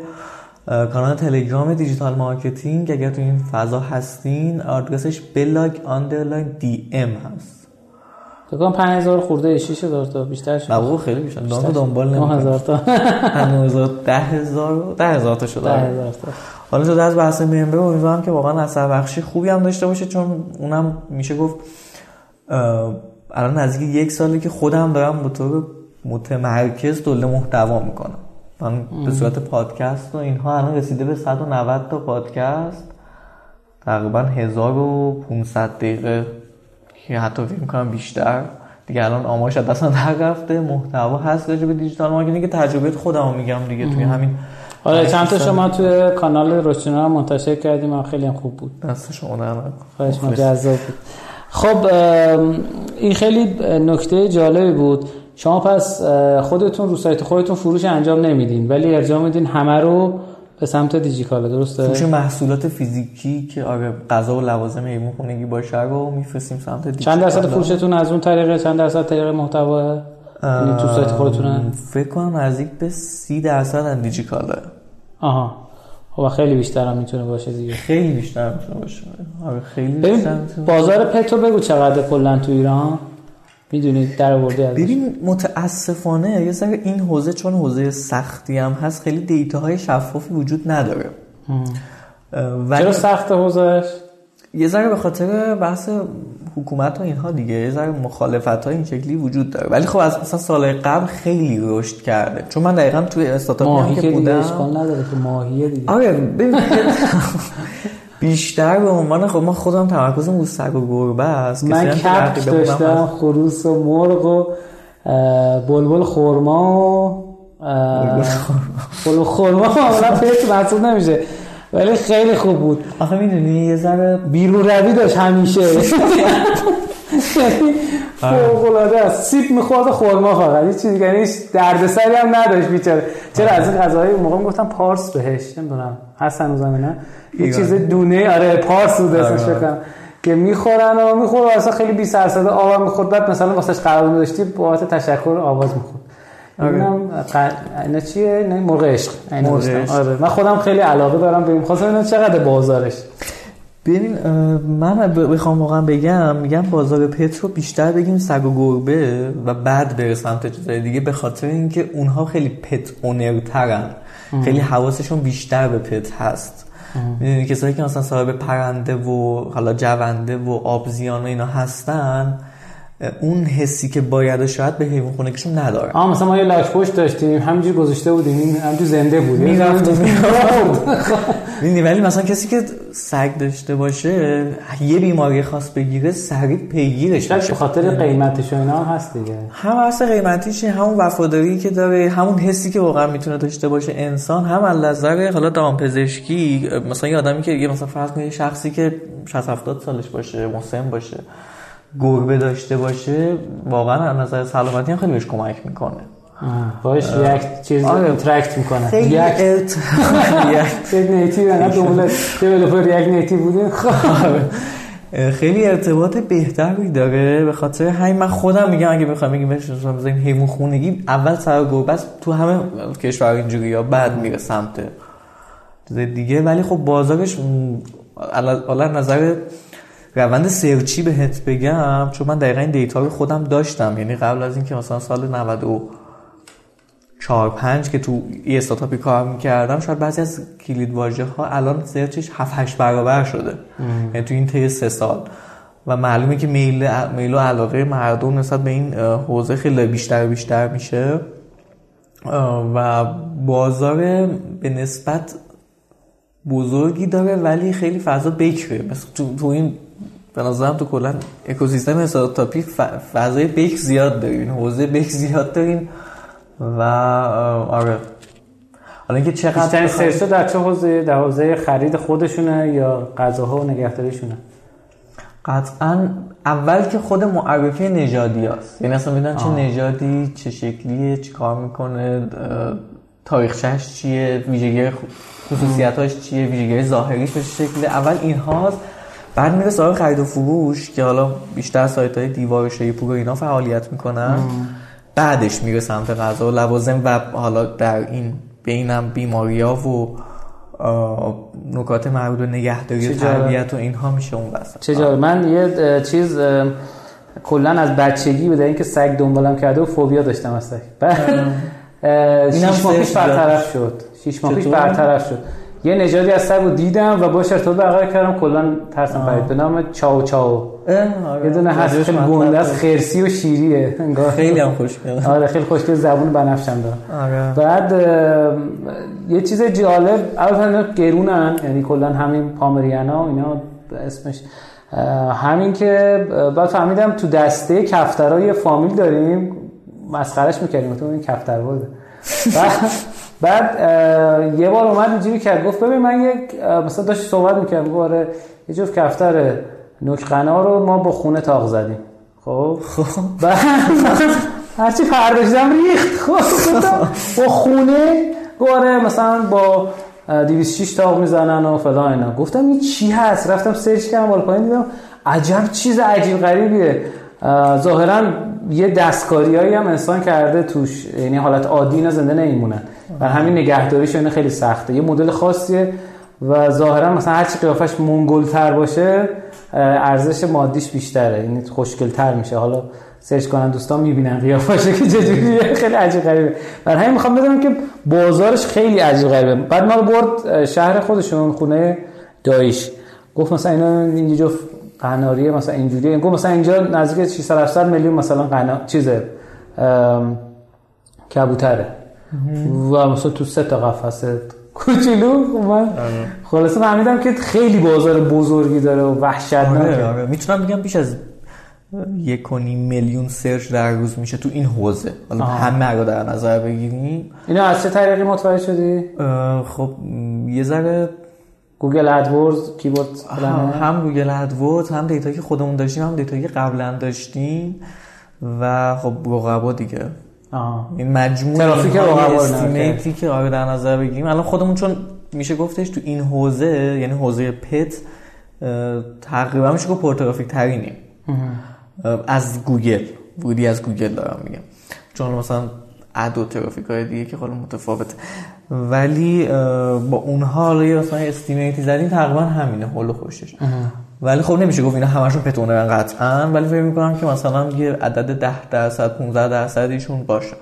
کانال تلگرام digital marketing اگر تو این فضا هستین آدرسش blog underline DM هست. فکر کنم 5000 خورده 6000 تا بیشتر شد. نه خیلی بیشتر. مدام دنبال نمی‌کنم. 9000 تا. 9000 10000 10000 تا شده. 10000 تا. حالا تو از بحث member امیدوارم که واقعا اثر بخشی خوبی هم داشته باشه چون اونم میشه گفت الان نزدیک یک سالی که خودم دارم به طور متمرکز تولید محتوا می‌کنم. من به صورت پادکست و اینها الان رسیده به 190 تا پادکست. تقریبا 1500 دقیقه که حتی فکر می‌کنم بیشتر. دیگه الان آمارش از دستم در رفته محتوا هست راجع به digital marketing که تجربه خودمو میگم دیگه توی همین آره چند تا شما توی کانال روشنا منتشر کردیم و خیلی خوب بود. دست شما نکنه. خواهش ما جذاب بود. خب این خیلی نکته جالبی بود. شما پس خودتون رو سایت خودتون فروش انجام نمیدین ولی ارجاع میدین همه رو به سمت دیجیکالا درسته؟ فروش محصولات فیزیکی که آره غذا و لوازم حیوان خونگی باشه رو میفرستیم سمت دیجیتال چند درصد فروشتون از اون طریقه چند درصد طریق محتوا یعنی تو سایت خودتونه؟ فکر کنم نزدیک به سی درصد از دیجیکاله آها. خب خیلی بیشتر هم می‌تونه باشه دیگه. خیلی بیشتر می‌تونه باشه. آره خیلی بیشتر می‌تونه بازار پتو بگو چقدر کلا تو ایران. می‌دونید در آورده ببین متاسفانه یه ذره این حوزه چون حوزه سختی هم هست خیلی دیتاهای شفافی وجود نداره. ولی چرا سخت حوزش یه ذره به خاطر بحث حکومت و اینها دیگه یه ذره مخالفت های این شکلی وجود داره. ولی خب از مثلا سال قبل خیلی رشد کرده. چون من دقیقا توی ماهی که بودم اشکال نداره که ماهیه دیگه. آره بیشتر به عنوان خب ما خودم تمرکزم رو سگ و گربه است. من بودم داشتم. خروس و مرغ و بلبل خورما و بلبل خورما معمولا پیت محسوب نمیشه. ولی خیلی خوب بود. آخه می‌دونی یه ذره بیرون روی داشت همیشه. [LAUGHS] فوق‌العاده است. سیب می‌خورد و خورما فقط هیچ چیز دیگه هیچ دردسری هم نداشت بیچاره. چرا؟ از این غذاهای اون موقع می‌گفتن پارس بهش نمی‌دونم. هست هنوزم نه؟ یه. چیز دونه آره پارس بود اسمش آره. فکر کنم که می‌خورن و می‌خورن. اصلا خیلی بی سر صدا آب می‌خورد. بعد مثلا واسش قرار می‌ذاشتی بابت تشکر آواز می‌خورد. آره. ببینم ق- اینا چیه؟ نه مرغ عشق. آره. من خودم خیلی علاقه دارم این. خواستم اینا چقدر بازارش. ببین من بخوام واقعا بگم میگم بازار پت رو بیشتر بگیم سگ و گربه و بعد بره سمت چیزای دیگه به خاطر اینکه اونها خیلی پت اونرترن خیلی حواسشون بیشتر به پت هست. می‌دونی کسایی که مثلا صاحب پرنده و حالا جونده و آبزیان و اینا هستن اون حسی که باید شاید به حیوان خونگیشون ندارن آه مثلا ما یه لاک پشت داشتیم همینجوری گذاشته بودیم این همینجوری زنده بود می‌رفت و می‌رفت ولی مثلا کسی که سگ داشته باشه یه بیماری خاص بگیره سریع پیگیرش میشه. به خاطر قیمتش و اینا هم هست دیگه. هم اصل قیمتیشه همون وفاداری که داره همون حسی که واقعا می‌تونه داشته باشه انسان هم از نظر حالا دامپزشکی مثلا یه آدمی که یه مثلا فرض کنید شخصی که 60 70 سالش باشه مسن باشه گربه داشته باشه واقعا از نظر سلامتی هم خیلی بهش کمک می‌کنه. باش یک چیز آره. اینتراکت می‌کنه. یک. [LAUGHS] یک نیتیو نه دولت دیولپر یک نیتیو بودیم [LAUGHS] خیلی ارتباط بهتری داره. به خاطر همین من خودم میگم اگه بخوام بگیم بهش بزنیم حیوان خونگی اول سر گربه تو همه کشور اینجوری یا بعد میره سمت. چیز دیگه. ولی خب بازارش علا نظر روند سرچی بهت بگم چون من دقیقا این دیتا رو خودم داشتم. یعنی قبل از اینکه مثلا سال 94 5 که تو یه استارتاپی کار می‌کردم شاید بعضی از کلید واژه ها الان سرچش 7 8 برابر شده. یعنی تو این طی سه سال. و معلومه که میل میل و علاقه مردم نسبت به این حوزه خیلی بیشتر و بیشتر میشه. و بازار به نسبت بزرگی داره ولی خیلی فضا بکره. مثل تو, تو این به نظرم تو کلا اکوسیستم استارتاپی فضای بک زیاد داریم حوزه بک زیاد داریم و آره. حالا اینکه چقدر بخوای- سرچ در چه حوزه؟ در حوزه خرید خودشونه یا غذاها و نگهداریشونه؟ قطعا اول که خود معرفی نژادی هست یعنی اصلا می‌دونن چه. نژادی چه شکلیه چی کار می‌کنه تاریخچهش چیه ویژگی خصوصیتاش چیه ویژگی ظاهریش به چه شکله. اول این هاست بعد میره سراغ خرید و فروش که حالا بیشتر سایت های دیوار و شیپور و اینا فعالیت می‌کنن. بعدش میره سمت غذا و لوازم و حالا در این بینم بیماری ها و نکات مربوط به نگهداری و. تربیت و اینها میشه اون وسط. چه من یه چیز کلا از بچگی به اینکه سگ دنبالم کرده و فوبیا داشتم از سگ. بعد اینم شیش ماه پیش برطرف شد. شیش ماه پیش؟ برطرف شد. یه نژادی از سگ دیدم و باش ارتباط برقرار کردم. کلا ترسم پرید به نام چاو چاو. یه دونه هست خیلی گنده است خرسی و شیریه. انگار. خیلی هم خوشگله [LAUGHS] آره خیلی خوشگل زبون بنفشم داره آره. بعد یه چیز جالب اولا اینا گرونن یعنی کلا همین پامریانا و اینا اسمش. همین که بعد فهمیدم تو دسته کفترها یه فامیل داریم. مسخرش می‌کردیم. تو این کفتر بوده [LAUGHS] بعد, یه بار اومد اینجوری کرد. گفت ببین من یک مثلا داشت صحبت می‌کردم گفت آره یه جفت کفتر نوک قنا رو ما با خونه تاق زدیم. خب؟ بعد [LAUGHS] هرچی پرداشتم ریخت. خب با خونه؟ گفت آره مثلا با اه، 206 تاق می‌زنن و فلان اینا. گفتم این چی هست؟ رفتم سرچ کردم بالا پایین دیدم عجب چیز عجیب غریبیه. اه، ظاهرا یه دستکاریایی هم انسان کرده توش. یعنی حالت عادی اینا زنده نمیمونن. و همین نگهداریش اینا خیلی سخته. یه مدل خاصیه و ظاهرا مثلا هر چی قیافش منگلتر باشه ارزش مادیش بیشتره. یعنی خوشگلتر میشه. حالا سرچ کنن دوستان می‌بینن قیافش که چجوریه. [LAUGHS] خیلی عجیب غریبه. برای همین می‌خوام بدونم که بازارش خیلی عجیب غریبه. بعد ما رو برد شهر خودشون خونه دایش گفت مثلا اینا اینجا جفت قناریه مثلا اینجوریه. گفت مثلا اینجا نزدیک 600 700 میلیون مثلا قنا چیزه کبوتره. و مثلا تو سه تا قفسه کوچولو خب من خلاصه فهمیدم که خیلی بازار بزرگی داره و آره وحشتناکه آره می‌تونم بگم بیش از یک و نیم میلیون سرچ در روز میشه تو این حوزه حالا. همه رو در نظر بگیریم اینا از چه طریقی متوجه شدی خب یه ذره Google AdWords keyword هم؟ هم Google AdWord هم data یی که خودمون داشتیم هم data یی که قبلا داشتیم و خب رقبا دیگه. این مجموع ترافیک estimate ی که آره در نظر بگیریم. الان خودمون چون میشه گفتش تو این حوزه یعنی حوزه pet تقریبا میشه گفت پرترافیک ترینیم از گوگل. ورودی از گوگل دارم میگم. چون مثلا اد و ترافیک های دیگه که خیلی متفاوته. ولی با اونها حالا یه مثلا استیمیتی زدیم تقریبا همینه حول و خوشش. ولی خب نمیشه گفت اینا همشون پتونرن قطعا ولی فکر می‌کنم که مثلا یه عدد 10 درصد 15 درصدیشون باشه.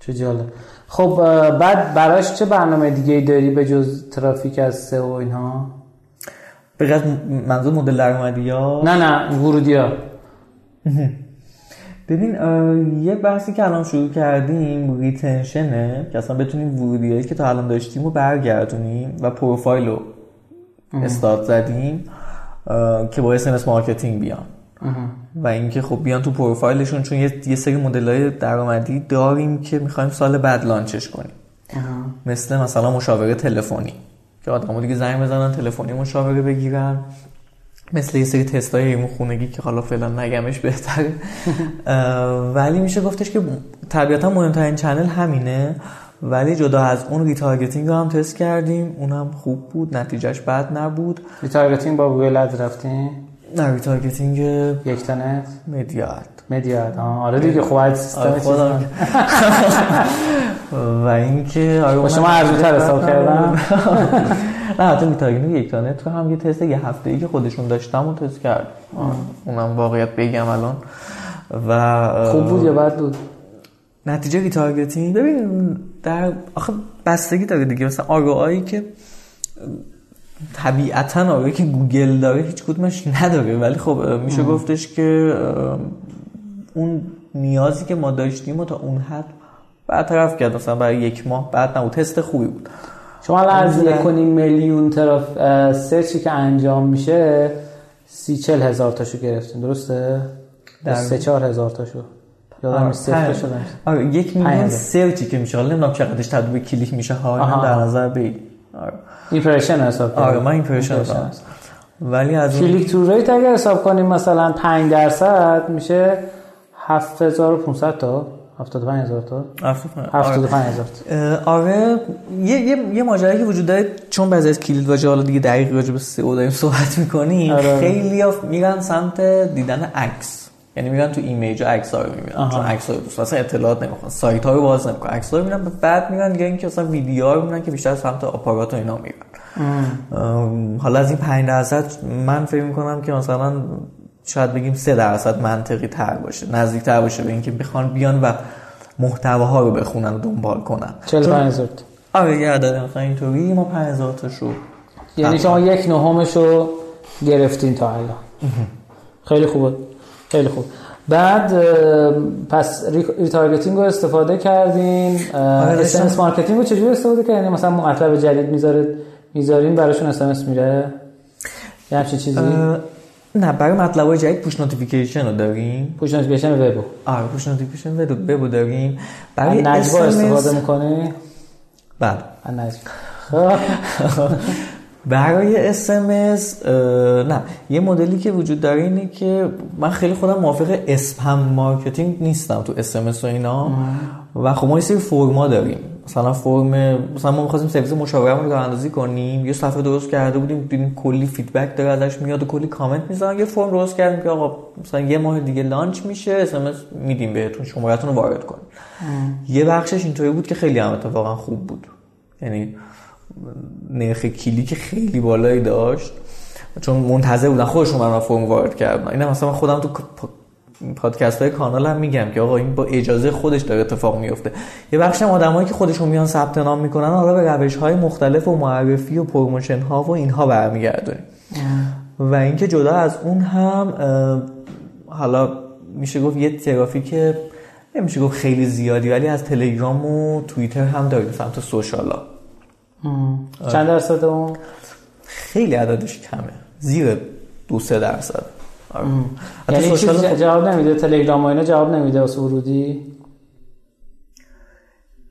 چه جالب. خب بعد براش چه برنامه دیگه داری به جز ترافیک از سه و اینها؟ به منظور مدل درآمدی یا؟ نه نه ورودی ها. [LAUGHS] ببین یه بحثی که الان شروع کردیم retention ه که اصلا بتونیم ورودیایی که تا الان داشتیم رو برگردونیم و پروفایل رو استارت زدیم. که با SMS marketing بیان. و اینکه خب بیان تو پروفایلشون چون یه, یه سری مدل های درآمدی داریم که می‌خوایم سال بعد launch ش کنیم. مثل مثلا مشاوره تلفنی. که آدم‌ها دیگه زنگ بزنن تلفنی مشاوره بگیرن. مثل یه سری تستای حیوان خونگی که حالا فعلا نگمش بهتره. [LAUGHS] ولی میشه گفتش که طبیعتا مهمترین چنل همینه. ولی جدا از اون ریتارگتینگ رو هم تست کردیم. اونم خوب بود. نتیجهش بد نبود. ریتارگتینگ با گوگل اد رفتین؟ نه ریتارگتینگ یک تنت مدیات مدیا اد آه، آره دیگه باید سیستم آره خودم. [LAUGHS] و اینکه آره با شما نتیجهش حساب کردم. [LAUGHS] نه حتی retargeting یکتانت رو هم یه تست یه هفته ای که خودشون داشتم و تست کرد اونم واقعیت بگم الان. و خوب بود یا بد بود؟ نتیجه retargeting ببین در آخه بستگی داره دیگه. مثلا ROI یی که طبیعتا ROI یی که گوگل داره هیچ کدومش نداره. ولی خب میشه گفتش که اون نیازی که ما داشتیم و تا اون حد برطرف کرد. مثلا برای یک ماه بعد نبود. تست خوبی بود. شما الان از نه. یک و نیم میلیون طرف search ی که انجام میشه سی چل هزار تاشو گرفتین. درسته؟ در- سه چهار هزار تاشو. یادم آره،. شدم آره یک میلیون. search ی که میشه حالا نمی‌دونم چقدرش تبدیل به کلیک میشه ها. در نظر بگیر آره. impression حساب کنیم. آره من impression. ولی از اون click through rate اگر حساب کنیم مثلا 5 درصد میشه 7500 تا 75000 تا آره. 75000 تا اه، آره یه یه یه ماجرایی که وجود داره چون بعضی از کلید واژه حالا دیگه دقیق راجع به سئو داریم صحبت می‌کنیم آره. خیلی میرن سمت دیدن عکس یعنی میرن تو ایمیج عکس ها رو می‌بینن. چون عکس ها رو دوست اصلا اطلاعات نمی‌خوان. سایت ها رو باز نمی‌کنن. عکس ها رو می‌بینن بعد میرن دیگه اینکه اصلا ویدیو رو می‌بینن که بیشتر سمت آپارات و اینا میرن حالا از این 5 درصد من فکر می‌کنم که مثلا شاید بگیم 3 درصد منطقی تر باشه. نزدیک تر باشه به اینکه بخوان بیان و محتواها رو بخونن و دنبال کنن. 45000 تا. آره یه عدد مثلا اینطوری. ما 5000 تا شو. یعنی شما یک نهمش رو گرفتین تا الان. خیلی خوبه. خیلی خوب. بعد پس re- retargeting رو استفاده کردین SMS داشتم. marketing رو چجوری استفاده کردین؟ یعنی مثلا مطلب جدید می‌ذارید می‌ذارین براشون SMS میره؟ یه همچین چیزی؟ نه برای مطلب جدید push notification رو داریم. push notification web و آره push notification web و داریم. برای نجوا استفاده می‌کنی؟ بله. نجوا. [LAUGHS] برای SMS نه. یه مدلی که وجود داره اینه که من خیلی خودم موافق spam marketing نیستم تو SMS و اینا. و خب ما یه سری فرما داریم. مثلا فرم مثلا ما می‌خواستیم سرویس مشاورمون راه اندازی کنیم. یه صفحه درست کرده بودیم دیدیم کلی feedback داره ازش میاد و کلی کامنت می‌ذارن. یه فرم درست کردیم که آقا مثلا یه ماه دیگه launch میشه SMS میدیم بهتون شمارهتون رو وارد کنیم. یه بخشش اینطوری بود که خیلی هم اتفاقا خوب بود. یعنی نرخ کلیک خیلی بالایی داشت. چون منتظر بودن خودشون من فرم وارد کردن. اینم مثلا خودم تو پادکست های کانال هم میگم که آقا این با اجازه خودش داره اتفاق میفته یه بخش هم آدمایی که خودشون میان ثبت نام می‌کنن حالا به روش های مختلف و معرفی و promotion ها و اینها برمیگردونیم. و اینکه جدا از اون هم حالا میشه گفت یه ترافیک نمیشه گفت خیلی زیادی ولی از تلگرام و توییتر هم داریم سمت social ا. چند درصد اون خیلی عددش کمه. زیر دو سه درصد. آره. یعنی social جواب نمیده. تلگرام و اینا جواب نمیده واسه ورودی؟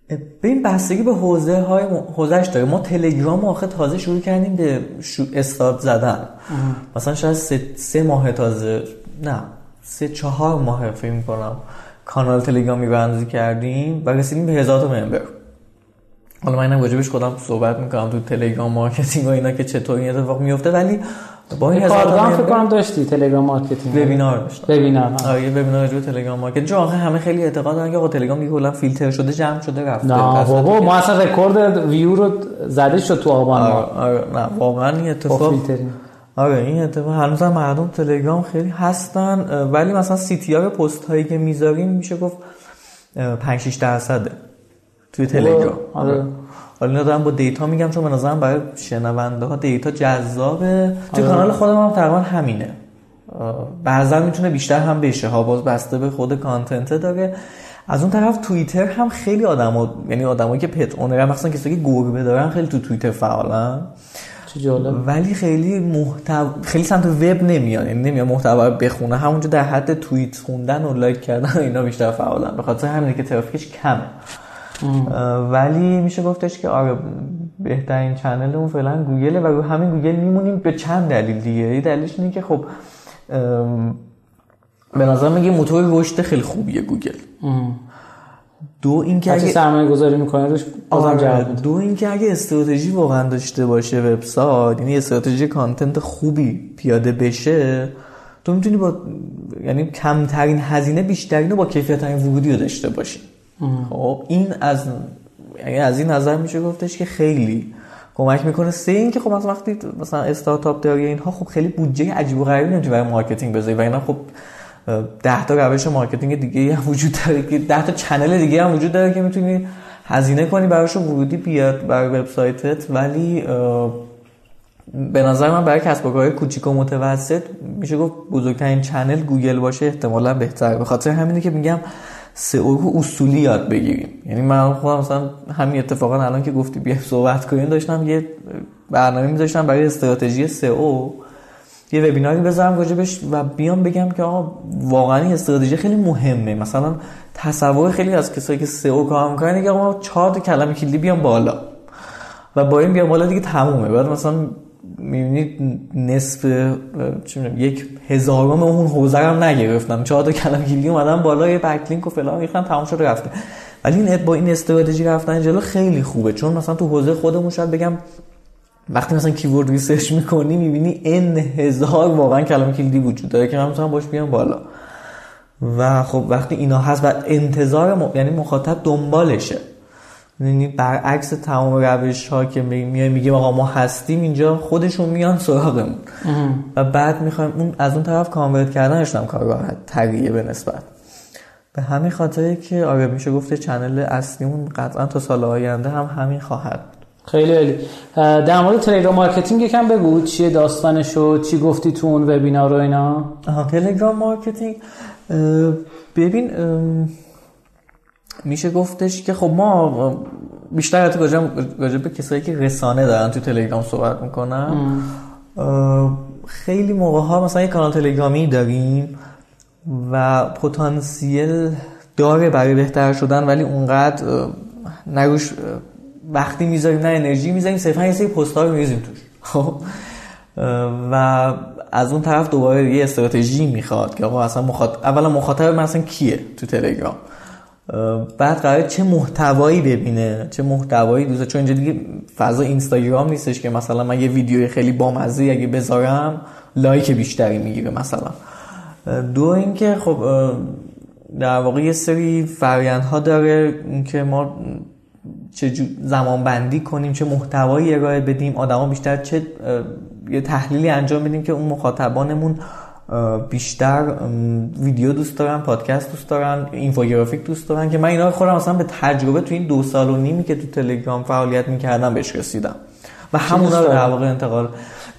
ببین بستگی به حوزه های حوزهش داره. ما تلگرام آخه تازه شروع کردیم به شو... استارت زدن. مثلا شاید سه, سه ماه تازه نه. سه چهار ماه فکر می‌کنم کانال تلگرامی راه اندازی کردیم و رسیدیم به هزار تا member حالا من اینم راجبش خودم صحبت می‌کنم تو تلگرام marketing و اینا که چطور این اتفاق میفته ولی با این کارگاه فکر کنم داشتی تلگرام marketing. webinar داشتم. webinar. آره یه webinar به تلگرام market چون آخه همه خیلی اعتقاد دارن که آقا تلگرام دیگه کلا فیلتر شده جمع شده رفته. نه بابا ما اصلا رکورد ویو رو زده شد تو آبان آره, ما. آره نه واقعا این اتفاق آره این اتفاق هنوز هم مردم تلگرام خیلی هستن ولی مثلا CTR پست هایی که می‌ذاریم میشه گفت 5 6 درصده. توی تلگرام. آره. حالا اینا دارم با data میگم چون به نظرم برای شنونده ها data جذابه. توی آره. کانال خودم هم تقریبا همینه. بعضا می‌تونه بیشتر هم بشه. ها باز بسته به خود content داره. از اون طرف توییتر هم خیلی آدما یعنی آدمایی که pet owner مثلا کسایی که گربه دارن خیلی تو توییتر فعالن. چه جالب. ولی خیلی محتوا خیلی سمت وب نمیان. یعنی نمیان محتوا بخونه همونجا در حد توییت خوندن و لایک کردن و اینا بیشتر فعالن. به خاطر همینه که ترافیکش کمه. ولی میشه گفتش که آره بهترین channel اون فعلا گوگله و رو همین گوگل میمونیم به چند دلیل دیگه. یه دلیلش اینه که خب به نظر میگه موتور رشد خیلی خوبیه گوگل. دو اینکه هرچی اگه سرمایه گذاری می‌کنه روش آره دو اینکه اگه استراتژی واقعا داشته باشه وبسایت یعنی استراتژی content خوبی پیاده بشه تو می‌تونی با یعنی کمترین هزینه بیشترین با کیفیت ترین ورودی رو داشته باشی. خب این از یعنی از این نظر میشه گفتش که خیلی کمک می‌کنه. سه این که خب مثلا وقتی مثلا استارتاپ داری اینها خب خیلی بودجه عجیب و غریبی نمی‌تونی برای marketing بذاری و اینا خب ده تا روش marketing دیگه هم وجود داره که ده تا channel دیگه هم وجود داره که می‌تونی هزینه کنی براشون ورودی بیاد برای وبسایتت. ولی به نظر من برای کسب و کارهای کوچیک و متوسط میشه گفت بزرگترین channel گوگل باشه احتمالا بهتره. به خاطر همینه که میگم سئو رو اصولی یاد بگیریم. یعنی من خودم مثلا همین اتفاقا الان که گفتی بیا صحبت کنیم داشتم یه برنامه میذاشتم برای استراتژی سئو. یه وبیناری بذارم راجبش و بیام بگم که آقا واقعا استراتژی خیلی مهمه. مثلا تصور خیلی از کسایی که سئو کار می‌کنن که آقا ما چهار کلمه کلیدی بیام بالا و با این بیام بالا دیگه تمومه. بعد مثلا می‌بینید نصف چی یک هزارم اون حوزه رو هم نگرفتم. چهار تا کلمه کلیدی اومدم بالا یه بک لینک و فلان ریختم تموم شد رفته ولی این با این استراتژی رفتن جلو خیلی خوبه. چون مثلا تو حوزه خودمون شاید بگم وقتی مثلا keyword research می‌کنی می‌بینی n هزار واقعا کلمه کلیدی وجود داره که من می‌تونم باش بیام بالا. و خب وقتی اینا هست و انتظار م... یعنی مخاطب دنبالشه. یعنی برعکس تمام روش ها که میایم میگیم آقا ما هستیم اینجا خودشون میان سراغمون. و بعد می‌خوایم اون از اون طرف convert کردنش هم کار راحت تریه به نسبت. به همین خاطره که آره میشه گفته channel اصلیمون قطعا تا سال آینده هم همین خواهد خیلی عالی. در مورد تلگرام marketing یکم بگو. چیه داستانشو چی گفتی تو اون webinar و اینا؟ آها تلگرام marketing ببین میشه گفتش که خب ما بیشتر حتی راجع راجع به کسایی که رسانه دارن تو تلگرام صحبت می‌کنن خیلی موقع ها مثلا یه کانال تلگرامی داریم و پتانسیل داره برای بهتر شدن ولی اونقدر نروش وقتی می‌ذاریم نه انرژی می‌ذاریم صرفا یه سری پست رو میریزیم توش. [LAUGHS] خب؟ و از اون طرف دوباره یه استراتژی می‌خواد که آقا اصلا مخاطب اولا مخاطب من اصلا کیه تو تلگرام؟ بعد قرار چه محتوایی ببینه چه محتوایی دوست چون اینجا دیگه فضا اینستاگرام نیستش که مثلا من یه ویدیوی خیلی بامزه اگه بذارم لایک بیشتری می‌گیره مثلا. دو اینکه خب در واقع یه سری فرآیندها داره اینکه ما چه زمان بندی کنیم چه محتوایی ارائه بدیم آدما بیشتر چه یه تحلیلی انجام بدیم که اون مخاطبانمون بیشتر ویدیو دوست دارن پادکست دوست دارن اینفوگرافیک دوست دارن که من اینا خودم مثلا به تجربه تو این دو سال و نیمی که تو تلگرام فعالیت می‌کردم بهش رسیدم. و همونا رو در واقع انتقال.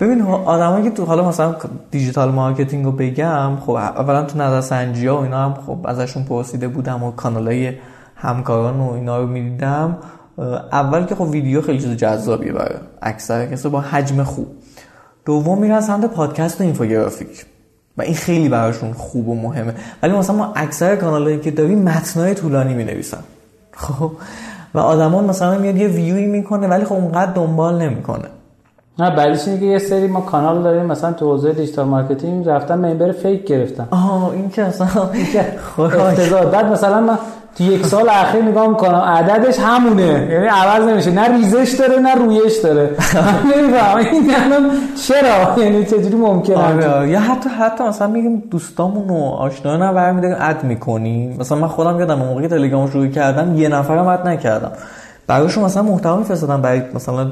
ببین آدمایی که تو حالا مثلا digital marketing رو بگم خب اولا تو نظر سنجی ها و اینا هم خب ازشون پرسیده بودم و کانالای همکاران و اینا رو می‌دیدم. اول که خب ویدیو خیلی چیز جذابیه برای اکثر کسا با حجم خوب. دوم میرن سمت پادکست و اینفوگرافیک. و این خیلی براشون خوب و مهمه. ولی مثلا ما اکثر کانالایی که داریم متنای طولانی می نویسن خب؟ و آدمان مثلا میاد یه ویوی می‌کنه ولی خب اونقدر دنبال نمی‌کنه. نه بعدش اینه که یه سری ما کانال داریم مثلا تو حوزه digital marketing رفتن member fake گرفتن. آه این که اصلا این که بعد مثلا من تو یک سال اخیر نگاه می‌کنم عددش همونه. یعنی عوض نمیشه. نه ریزش داره نه رویش داره. [LAUGHS] نمیفهم این الان چرا؟ یعنی چجوری ممکنه؟ آره یا حتی حتی مثلا میگیم دوستامون و آشنایان هم برمیداریم add می‌کنیم. مثلا من خودم یادم موقعی تلگرام شروع کردم یه نفرم add نکردم. برایشون مثلا محتوا میفرستادم برای مثلا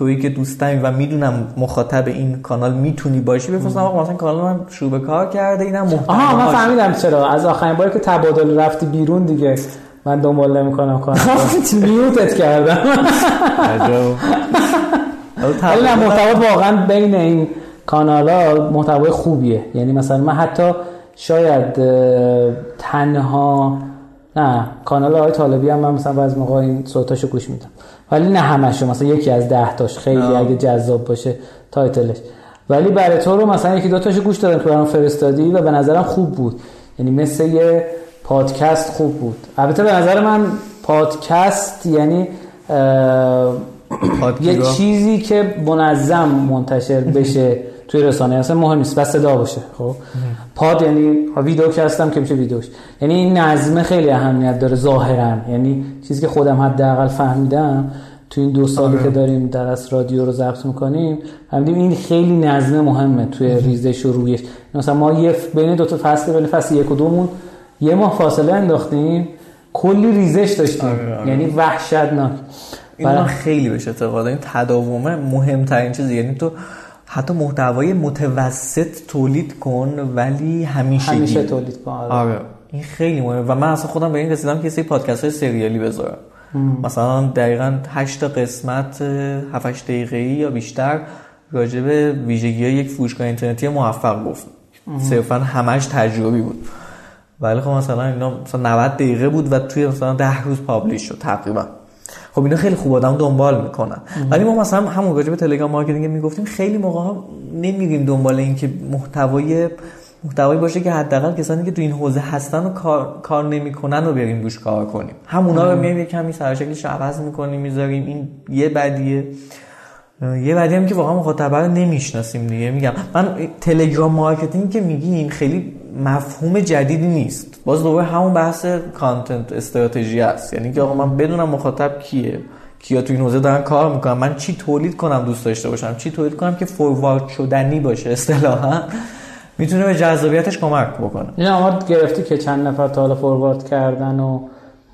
تویی که دوستمی و می‌دونم مخاطب این کانال می‌تونی باشی بفرستم آقا مثلا کانال من شروع به کار کرده اینم محتوا آها من فهمیدم چرا. از آخرین باری که تبادل رفتی بیرون دیگه من دنبال نمی‌کنم کانال میوتت کردم. ولی نه محتوا واقعا بین این کانال ها محتوای خوبیه. یعنی مثلا من حتی شاید تنها نه کانال های طالبی هم من مثلا بعضی موقع این صوتاشو گوش میدم. ولی نه همشو مثلا یکی از ده تاش خیلی آه. اگه جذاب باشه تایتلش. ولی برای تو رو مثلا یکی دو تاشو گوش دادم تو برام فرستادی و به نظرم خوب بود. یعنی مثل یه پادکست خوب بود. البته به نظر من پادکست یعنی یه چیزی که منظم منتشر بشه. [LAUGHS] توی رسانه. اصلا مهم نیست بس صدا باشه خب؟ پاد یعنی ویدیو که هستم که میشه ویدیوش. یعنی این نظمه خیلی اهمیت داره ظاهرا. یعنی چیزی که خودم حداقل فهمیدم تو این دو سالی آره. که داریم در از رادیو رو ضبط می‌کنیم فهمیدیم این خیلی نظمه مهمه توی ریزش و رویش. مثلا ما یه بین دو تا فصل بین فصل یک و دومون یه ماه فاصله انداختیم کلی ریزش داشتیم. آره آره. یعنی وحشتناک. این خیلی بهش اعتقاد این تداومه مهمترین چیزی. یعنی تو حتی محتوای متوسط تولید کن ولی همیشه همیشه تولید کن آره. آره. این خیلی مهمه. و من اصلا خودم به این رسیدم که سری پادکست های سریالی بذارم. مثلا دقیقا 8 تا قسمت 7 8 دقیقه یا بیشتر راجع به ویژگی های یک فروشگاه اینترنتی موفق گفت. صرفا همش تجربی بود. ولی خب مثلا اینا مثلا 90 دقیقه بود و توی مثلا 10 روز پابلیش شد تقریبا. خب اینا خیلی خوب آدم دنبال می‌کنن. ولی ما مثلا همون راجع به تلگرام marketing می‌گفتیم خیلی موقع ها نمیریم دنبال این که محتوای محتوایی باشه که حداقل کسانی که تو این حوزه هستن و کار, کار نمی‌کنن رو بریم روش کار کنیم. همونا رو میایم یه کمی سر شکلش عوض می‌کنیم می‌ذاریم. این یه بعدیه. یه بعدی هم که واقعا مخاطب رو نمی‌شناسیم دیگه. میگم. من تلگرام marketing که میگیم خیلی مفهوم جدیدی نیست. باز دوباره همون بحث کانتنت استراتژی است. یعنی که آقا من بدونم مخاطب کیه کیا تو این حوزه دارن کار می‌کنم من چی تولید کنم دوست داشته باشم؟ چی تولید کنم که فوروارد شدنی باشه اصطلاحا؟ می‌تونه به جذابیتش کمک بکنه. این آمار گرفتی که چند نفر تا حالا فوروارد کردن و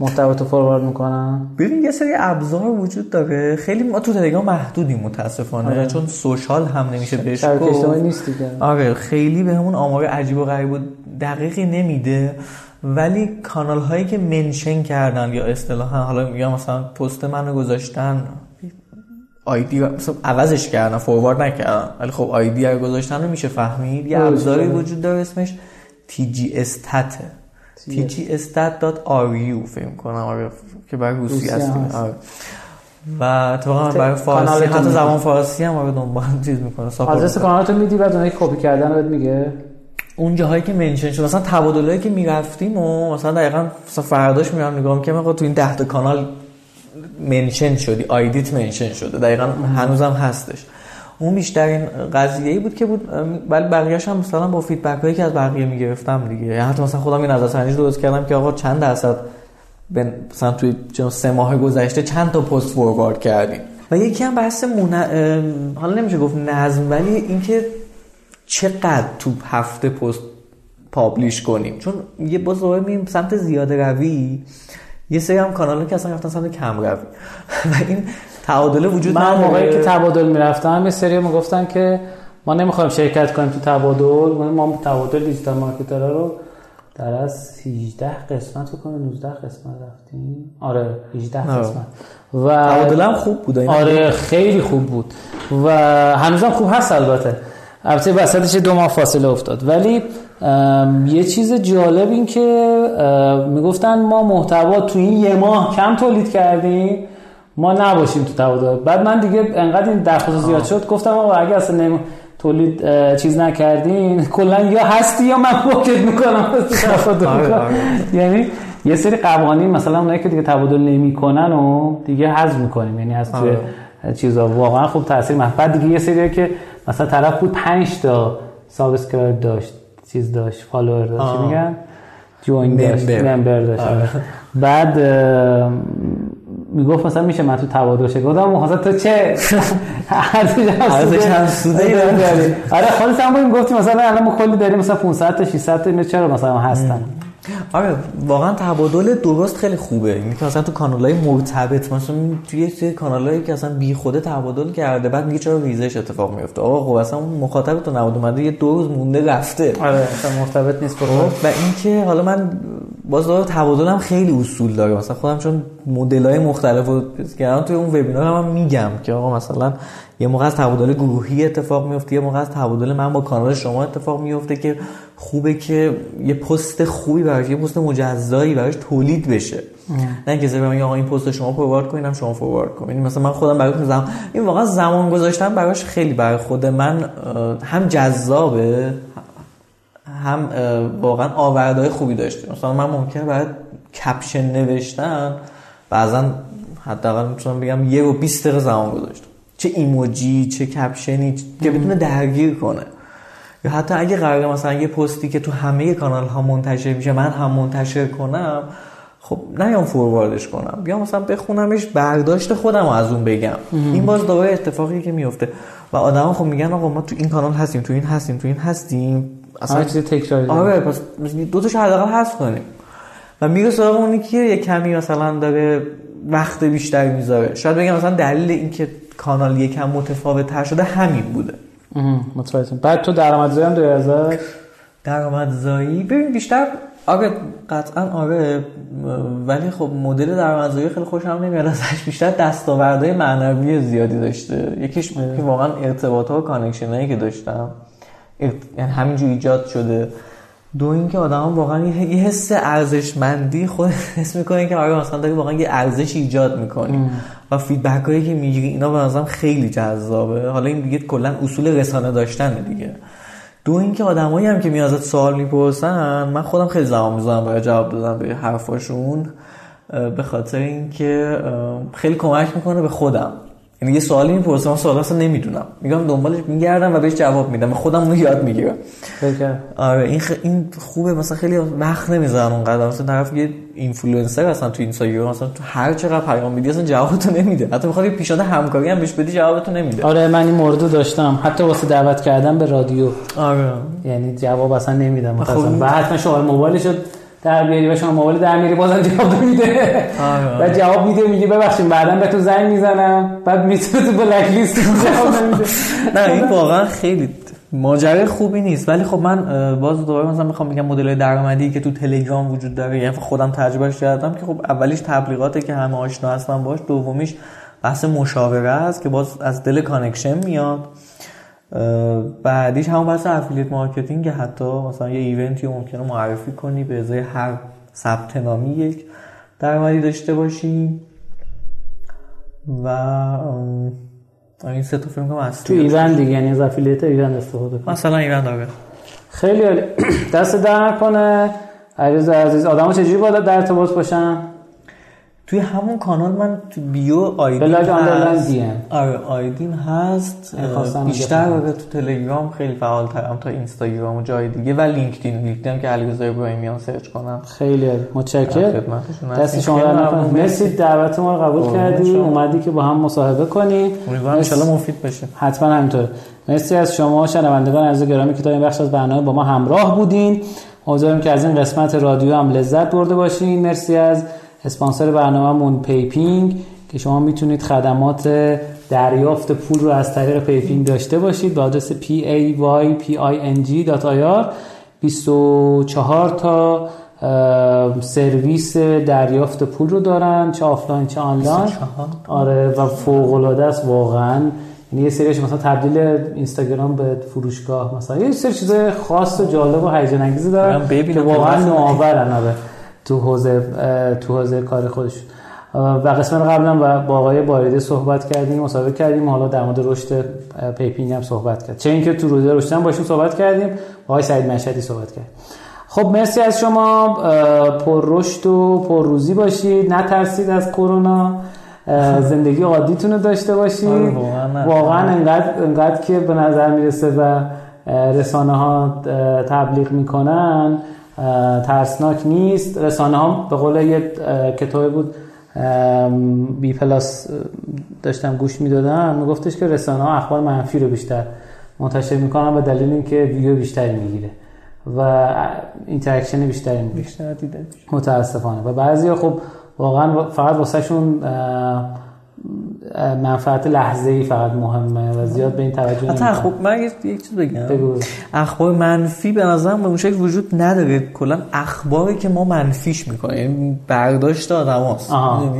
محتوا تو فوروارد می‌کنن؟ ببین یه سری ابزار وجود داره. خیلی ما تو تلگرام محدودیم متاسفانه. آره. چون سوشال هم نمیشه بهش گفت. نیست دیگه آره خیلی به همون آمار عجیب و غریب و دقیقی نمیده ولی کانال هایی که منشن کردن یا اصطلاحا حالا یا مثلا پست منو گذاشتن آیدی مثلا عوضش کردن فوروارد نکردن ولی خب آیدی رو گذاشتن رو میشه فهمید؟ یه ابزاری وجود داره اسمش TG استات tgstat.ru فکر کنم آره که برای روسی هست. آره. و اتفاقا برای فارسی حتی. زبان فارسی هم آره دنبال [LAUGHS] چیز می‌کنه آدرس کانالتو میدی بعد اونایی کپی کردن رو بهت میگه؟ اون جاهایی که mention شد مثلا تبادلایی که می‌رفتیم و مثلا دقیقا فرداش میرم نگاه می‌کنم آقا تو این ده تا کانال mention شدی ID ت mention شده دقیقا هنوزم هستش. اون بیشترین قضیه ای بود که بود ولی بقیه‌اش هم مثلا با feedback هایی که از بقیه می‌گرفتم دیگه. یعنی حتی مثلا خودم این نظرسنجی درست کردم که آقا چند درصد به مثلا توی سه ماه گذشته چند تا پست forward کردیم. و یکی هم بحث مون... حالا نمیشه گفت نظم ولی اینکه چقدر تو هفته پست پابلیش کنیم؟ چون یه باز دوباره میریم سمت زیاده روی. یه سری هم کانال که اصلا رفتن سمت کم روی. [LAUGHS] و این تعادل وجود من نداره. موقعی که تبادل می‌رفتم یه سری می‌گفتن که ما نمی‌خوایم شرکت کنیم تو تبادل ما تبادل دیجیتال مارکترها رو در از 18 قسمت رو کنیم 19 قسمت رفتیم. آره 18 آره. قسمت. و تعادل هم خوب بود. آره خیلی خوب بود. و هنوزم خوب هست البته. البته وسطش دو ماه فاصله افتاد. ولی یه چیز جالب این که می‌گفتن ما محتوا تو این یه ماه کم تولید کردیم. ما نباشیم تو تبادل بعد من دیگه انقدر این درخواست زیاد شد گفتم آقا اگه اصلا نمی... تولید چیز نکردین کلا یا هستی یا من پاکت می‌کنم. آره، آره. یعنی یه سری قوانین مثلا اونایی که دیگه تبادل نمی‌کنن و دیگه حذف می‌کنیم. یعنی از توی آره. چیزا. واقعا خوب تاثیر بعد دیگه یه سری که مثلا طرف بود 5 تا subscribe داشت چیز داشت follower داشت آه. میگن join داشت member. داشت آره. آره. بعد می‌گفت مثلا میشه من تو تبادل شه گفتم مثلا تو چه ارزش افزوده- ای داری. نداری. آره خودت هم باید گفتی مثلا الان ما کلی داریم مثلا 500 تا 600 تا اینا چرا مثلا هستن آره واقعا تبادل درست خیلی خوبه. اینی که مثلا تو کانالای مرتبط مثلا توی یه سری کانالایی که اصلا بی خوده تبادل کرده بعد میگه چرا ریزش اتفاق میفته آقا خب اصلا مخاطب تو نبود اومده یه دو روز مونده رفته. آره اصلا مرتبط نیست خب و اینکه حالا من باز داره تبادل هم خیلی اصول داره. مثلا خودم چون مدل های مختلف رو کردم توی اون وبینار هم, هم میگم که آقا مثلا یه موقع از تبادل گروهی اتفاق میفته یه موقع از تبادل من با کانال شما اتفاق میفته که خوبه که یه پست خوبی براش یه پست مجزایی براش تولید بشه. نه اینکه زیر آقا این پست شما فوروارد کنین هم شما فوروارد کنین. مثلا من خودم برای زمان این واقعا زمان گذاشتن براش خیلی برای خود من هم جذابه هم واقعا آوردهای خوبی داشته. مثلا من ممکنه برای کپشن نوشتن بعضا حداقل می‌تونم بگم یه و 20 دقیقه زمان گذاشتم. چه ایموجی چه کپشنی که بتونه درگیر کنه. یا حتی اگه قراره مثلا یه پستی که تو همه کانال ها منتشر میشه من هم منتشر کنم خب نیام فورواردش کنم. بیا مثلا بخونمش برداشت خودم رو از اون بگم. این باز دوباره اتفاقی که میفته. و آدما خب میگن آقا ما تو این کانال هستیم تو این هستیم تو این هستیم. اصلا چیز تکراری. آره پس دو تاشو حداقل حذف کنیم. و میره سراغ اونی که یه کمی مثلا داره وقت بیشتری می‌ذاره. شاید بگم مثلا دلیل اینکه کانال یکم متفاوت تر شده همین بوده. مهم. متوجهم. بعد تو درآمدزایی هم داری ازش؟ درآمدزایی ببین بیشتر آره قطعا آره ولی خب مدل درآمدزایی خیلی خوشم نمیاد ازش. بیشتر دستاوردهای معنوی زیادی داشته. یکیش که واقعا ارتباط ها و connection هایی که داشتم. ارت- یعنی همینجور ایجاد شده. دو اینکه آدم واقعا یه یه حس ارزشمندی خود [LAUGHS] حس می‌کنه که آره مثلا داری واقعا یه ارزش ایجاد می‌کنی. و feedback هایی که می‌گیری اینا به نظرم خیلی جذابه. حالا این دیگه کلا اصول رسانه داشتنه دیگه. دو اینکه آدمایی هم که میاد ازت سوال می‌پرسن من خودم خیلی زمان می‌ذارم برای جواب دادن به حرفاشون به خاطر اینکه خیلی کمک می‌کنه به خودم. یعنی یه سوالی می‌پرسم من سوال اصلا نمی‌دونم. میگم دنبالش میگردم و بهش جواب میدم. خودم اونو یاد می‌گیرم. فکر آره این خ... این خوبه. مثلا خیلی وقت نمی‌ذارن اونقدر. مثلا طرف یه اینفلوئنسر اصلا تو اینستاگرام مثلا تو هر چقدر پیام میدی اصلا جوابتو نمیده. حتی می‌خواد یه پیشنهاد همکاری هم بهش بدی جوابتو نمیده. آره من این مورد رو داشتم. حتی واسه دعوت کردن به رادیو. آره. یعنی جواب اصلا نمیدم. خب این- و حتما شما موبایلشو در بیاری و شما موبایل در میاری بازم جواب آره. بعد جواب میده میگه ببخشید بعدا به تو زنگ می‌زنم. بعد می‌تونه تو بلک لیست جواب نه این واقعا خیلی ماجرای خوبی نیست. ولی خب من باز دوباره مثلا می‌خوام بگم مدل درآمدی که تو تلگرام وجود داره یعنی خودم تجربهش کردم که خب اولیش تبلیغاته که همه آشنا هستن باش دومیش بحث مشاوره است که باز از دل connection میاد. بعدیش همون بحث affiliate marketing حتی مثلا یه event ی رو ممکنه معرفی کنی به ازای هر ثبت نامی یک درآمدی داشته باشی. و این سه تا فکر کنم تو ایوند دیگه یعنی از affiliate ایوند استفاده کن مثلا ایوند داره خیلی عالی. [CLEARS THROAT] دست در نکنه عزیز عزیز آدمو چجوری باید در ارتباط باشن؟ توی همون کانال من تو bio ID م هست. آره ID م هست. بیشتر. آره تو تلگرام خیلی فعال ترم تا اینستاگرام و جای دیگه و لینکدین. لینکدین که علیرضا ابراهیمیان search کنم خیلی. متشکرم. دست. شما در ممنون. مرسی. دعوت ما رو قبول کردی. اومدی که با هم مصاحبه کنیم امیدوارم انشالله مفید بشه. حتما همینطور مرسی از شما شنوندگان عزیز گرامی که تا این بخش از برنامه با ما همراه بودین. امیدوارم که از این قسمت رادیو هم لذت برده باشین. مرسی از اسپانسر برنامه‌مون پیپینگ که شما می‌تونید خدمات دریافت پول رو از طریق پیپینگ داشته باشید با آدرس p a y p i n g 24 تا سرویس دریافت پول رو دارن چه آفلاین چه آنلاین. آره و فوق العاده است واقعا. یعنی یه سریش مثلا تبدیل اینستاگرام به فروشگاه مثلا. یه سری چیز خاص و جالب و هیجان انگیزی دارن که واقعا نوآورن آره. تو حوزه تو حوزه کار خودش. و قسمت قبلا و با آقای باریده صحبت کردیم مصاحبه کردیم حالا در مورد رشد پیپینگ هم صحبت کرد. چه اینکه تو حوزه رشد هم باشیم صحبت کردیم با آقای سعید مشهدی صحبت کردیم. خب مرسی از شما پر رشد و پر روزی باشید. نترسید از کرونا. زندگی عادیتون رو داشته باشید. آره، واقعا انقدر, انقدر که به نظر می‌رسه و رسانه ها تبلیغ می‌کنن. ترسناک نیست. رسانه ها به قول یه کتابی بود بی پلاس داشتم گوش می‌دادم میگفتش که رسانه ها اخبار منفی رو بیشتر منتشر می‌کنن به دلیل اینکه ویو بیشتری می‌گیره و interaction بیشتری می‌گیره. بیشتر دیده متاسفانه. و بعضی خب واقعا فقط واسه شون منفعت لحظه ای فقط مهمه و زیاد به این توجه نمی‌کنن. خب من یک چیز بگم بگو. اخبار منفی به نظرم به اون شکل وجود نداره کلا اخباری که ما منفیش می‌کنیم یعنی برداشت آدم هاست آها.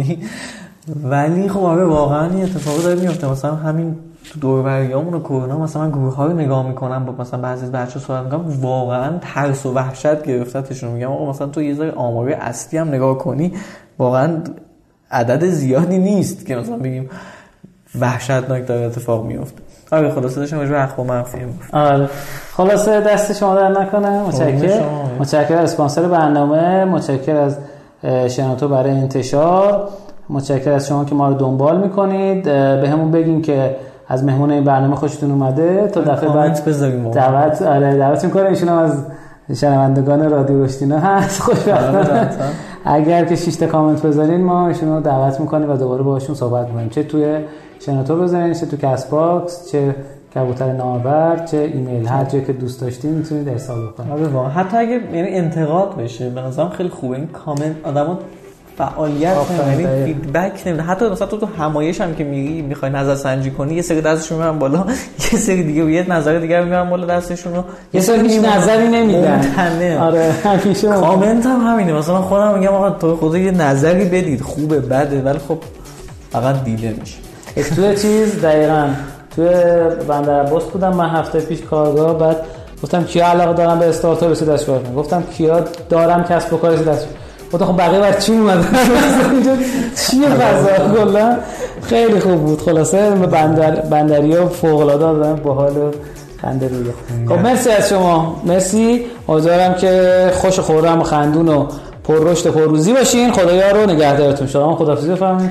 ولی خب آره واقعا این اتفاقی داره میفته مثلا همین تو دوربریامون و کرونا مثلا من گروه ها رو نگاه می‌کنم با مثلا بعضی بچه صحبت می‌کنم واقعا ترس و وحشت گرفتتشون میگم آقا مثلا تو یه ذره آماری اصلی هم نگاه کنی واقعا عدد زیادی نیست که مثلا بگیم وحشتناک داره اتفاق میفته آره خلاصه داشتم راجع اخبار منفی آره. خلاصه دست شما در نکنه. متشکر شما. متشکر از اسپانسر برنامه. متشکر از اه، شنوتو برای انتشار. متشکر از شما که ما رو دنبال می‌کنید. به همون بگین که از مهمون این برنامه خوشتون اومده. تا دفعه کامنت بعد. دعوت آره دعوت می‌کنه ایشون هم از شنوندگان رادیو رشدینو هست. خوشبختانه. حتما. اگر که 6 تا کامنت بذارین ما ایشون رو دعوت می‌کنیم و دوباره باهاشون صحبت می‌کنیم چه توی شنوتو بذارین چه تو Castbox چه کبوتر نامه‌بر چه ایمیل. هر جایی که دوست داشتین می‌تونید ارسال بکنید. آره حتی اگه یعنی انتقاد بشه به نظرم خیلی خوبه. این کامنت آدما فعالیت. یعنی feedback نمیدن حتی مثلا تو تو همایش هم که میری می‌خوای نظر سنجی کنی یه سری دستشون می‌برن بالا. [LAUGHS] یه سری دیگه یه نظر دیگه می‌برن بالا دستشون رو. یه سری هیچ نظری نمیدن. آره همیشه. کامنت هم همینه. مثلا خودم میگم آقا تو خدا یه نظری بدید. خوبه بده. ولی خب فقط دیده میشه. توی چیز دقیقا. توی بندر عباس بودم. من هفته پیش کارگاه بعد گفتم کیا علاقه دارم به استارتاپ رسید دست گفتم کیا دارم کسب و کار رسید دست گفتم خب بقیه بر چی اومدن؟ چیه فضا کلا خیلی خوب بود. خلاصه بندر بندریا فوق العاده دادن باحال خنده روی. خب مرسی از شما. مرسی. امیدوارم که خوش خورم و خندون و پر رشد و پر روزی باشین. خدایا رو نگهدارتون. شما خدافظی بفرمایید.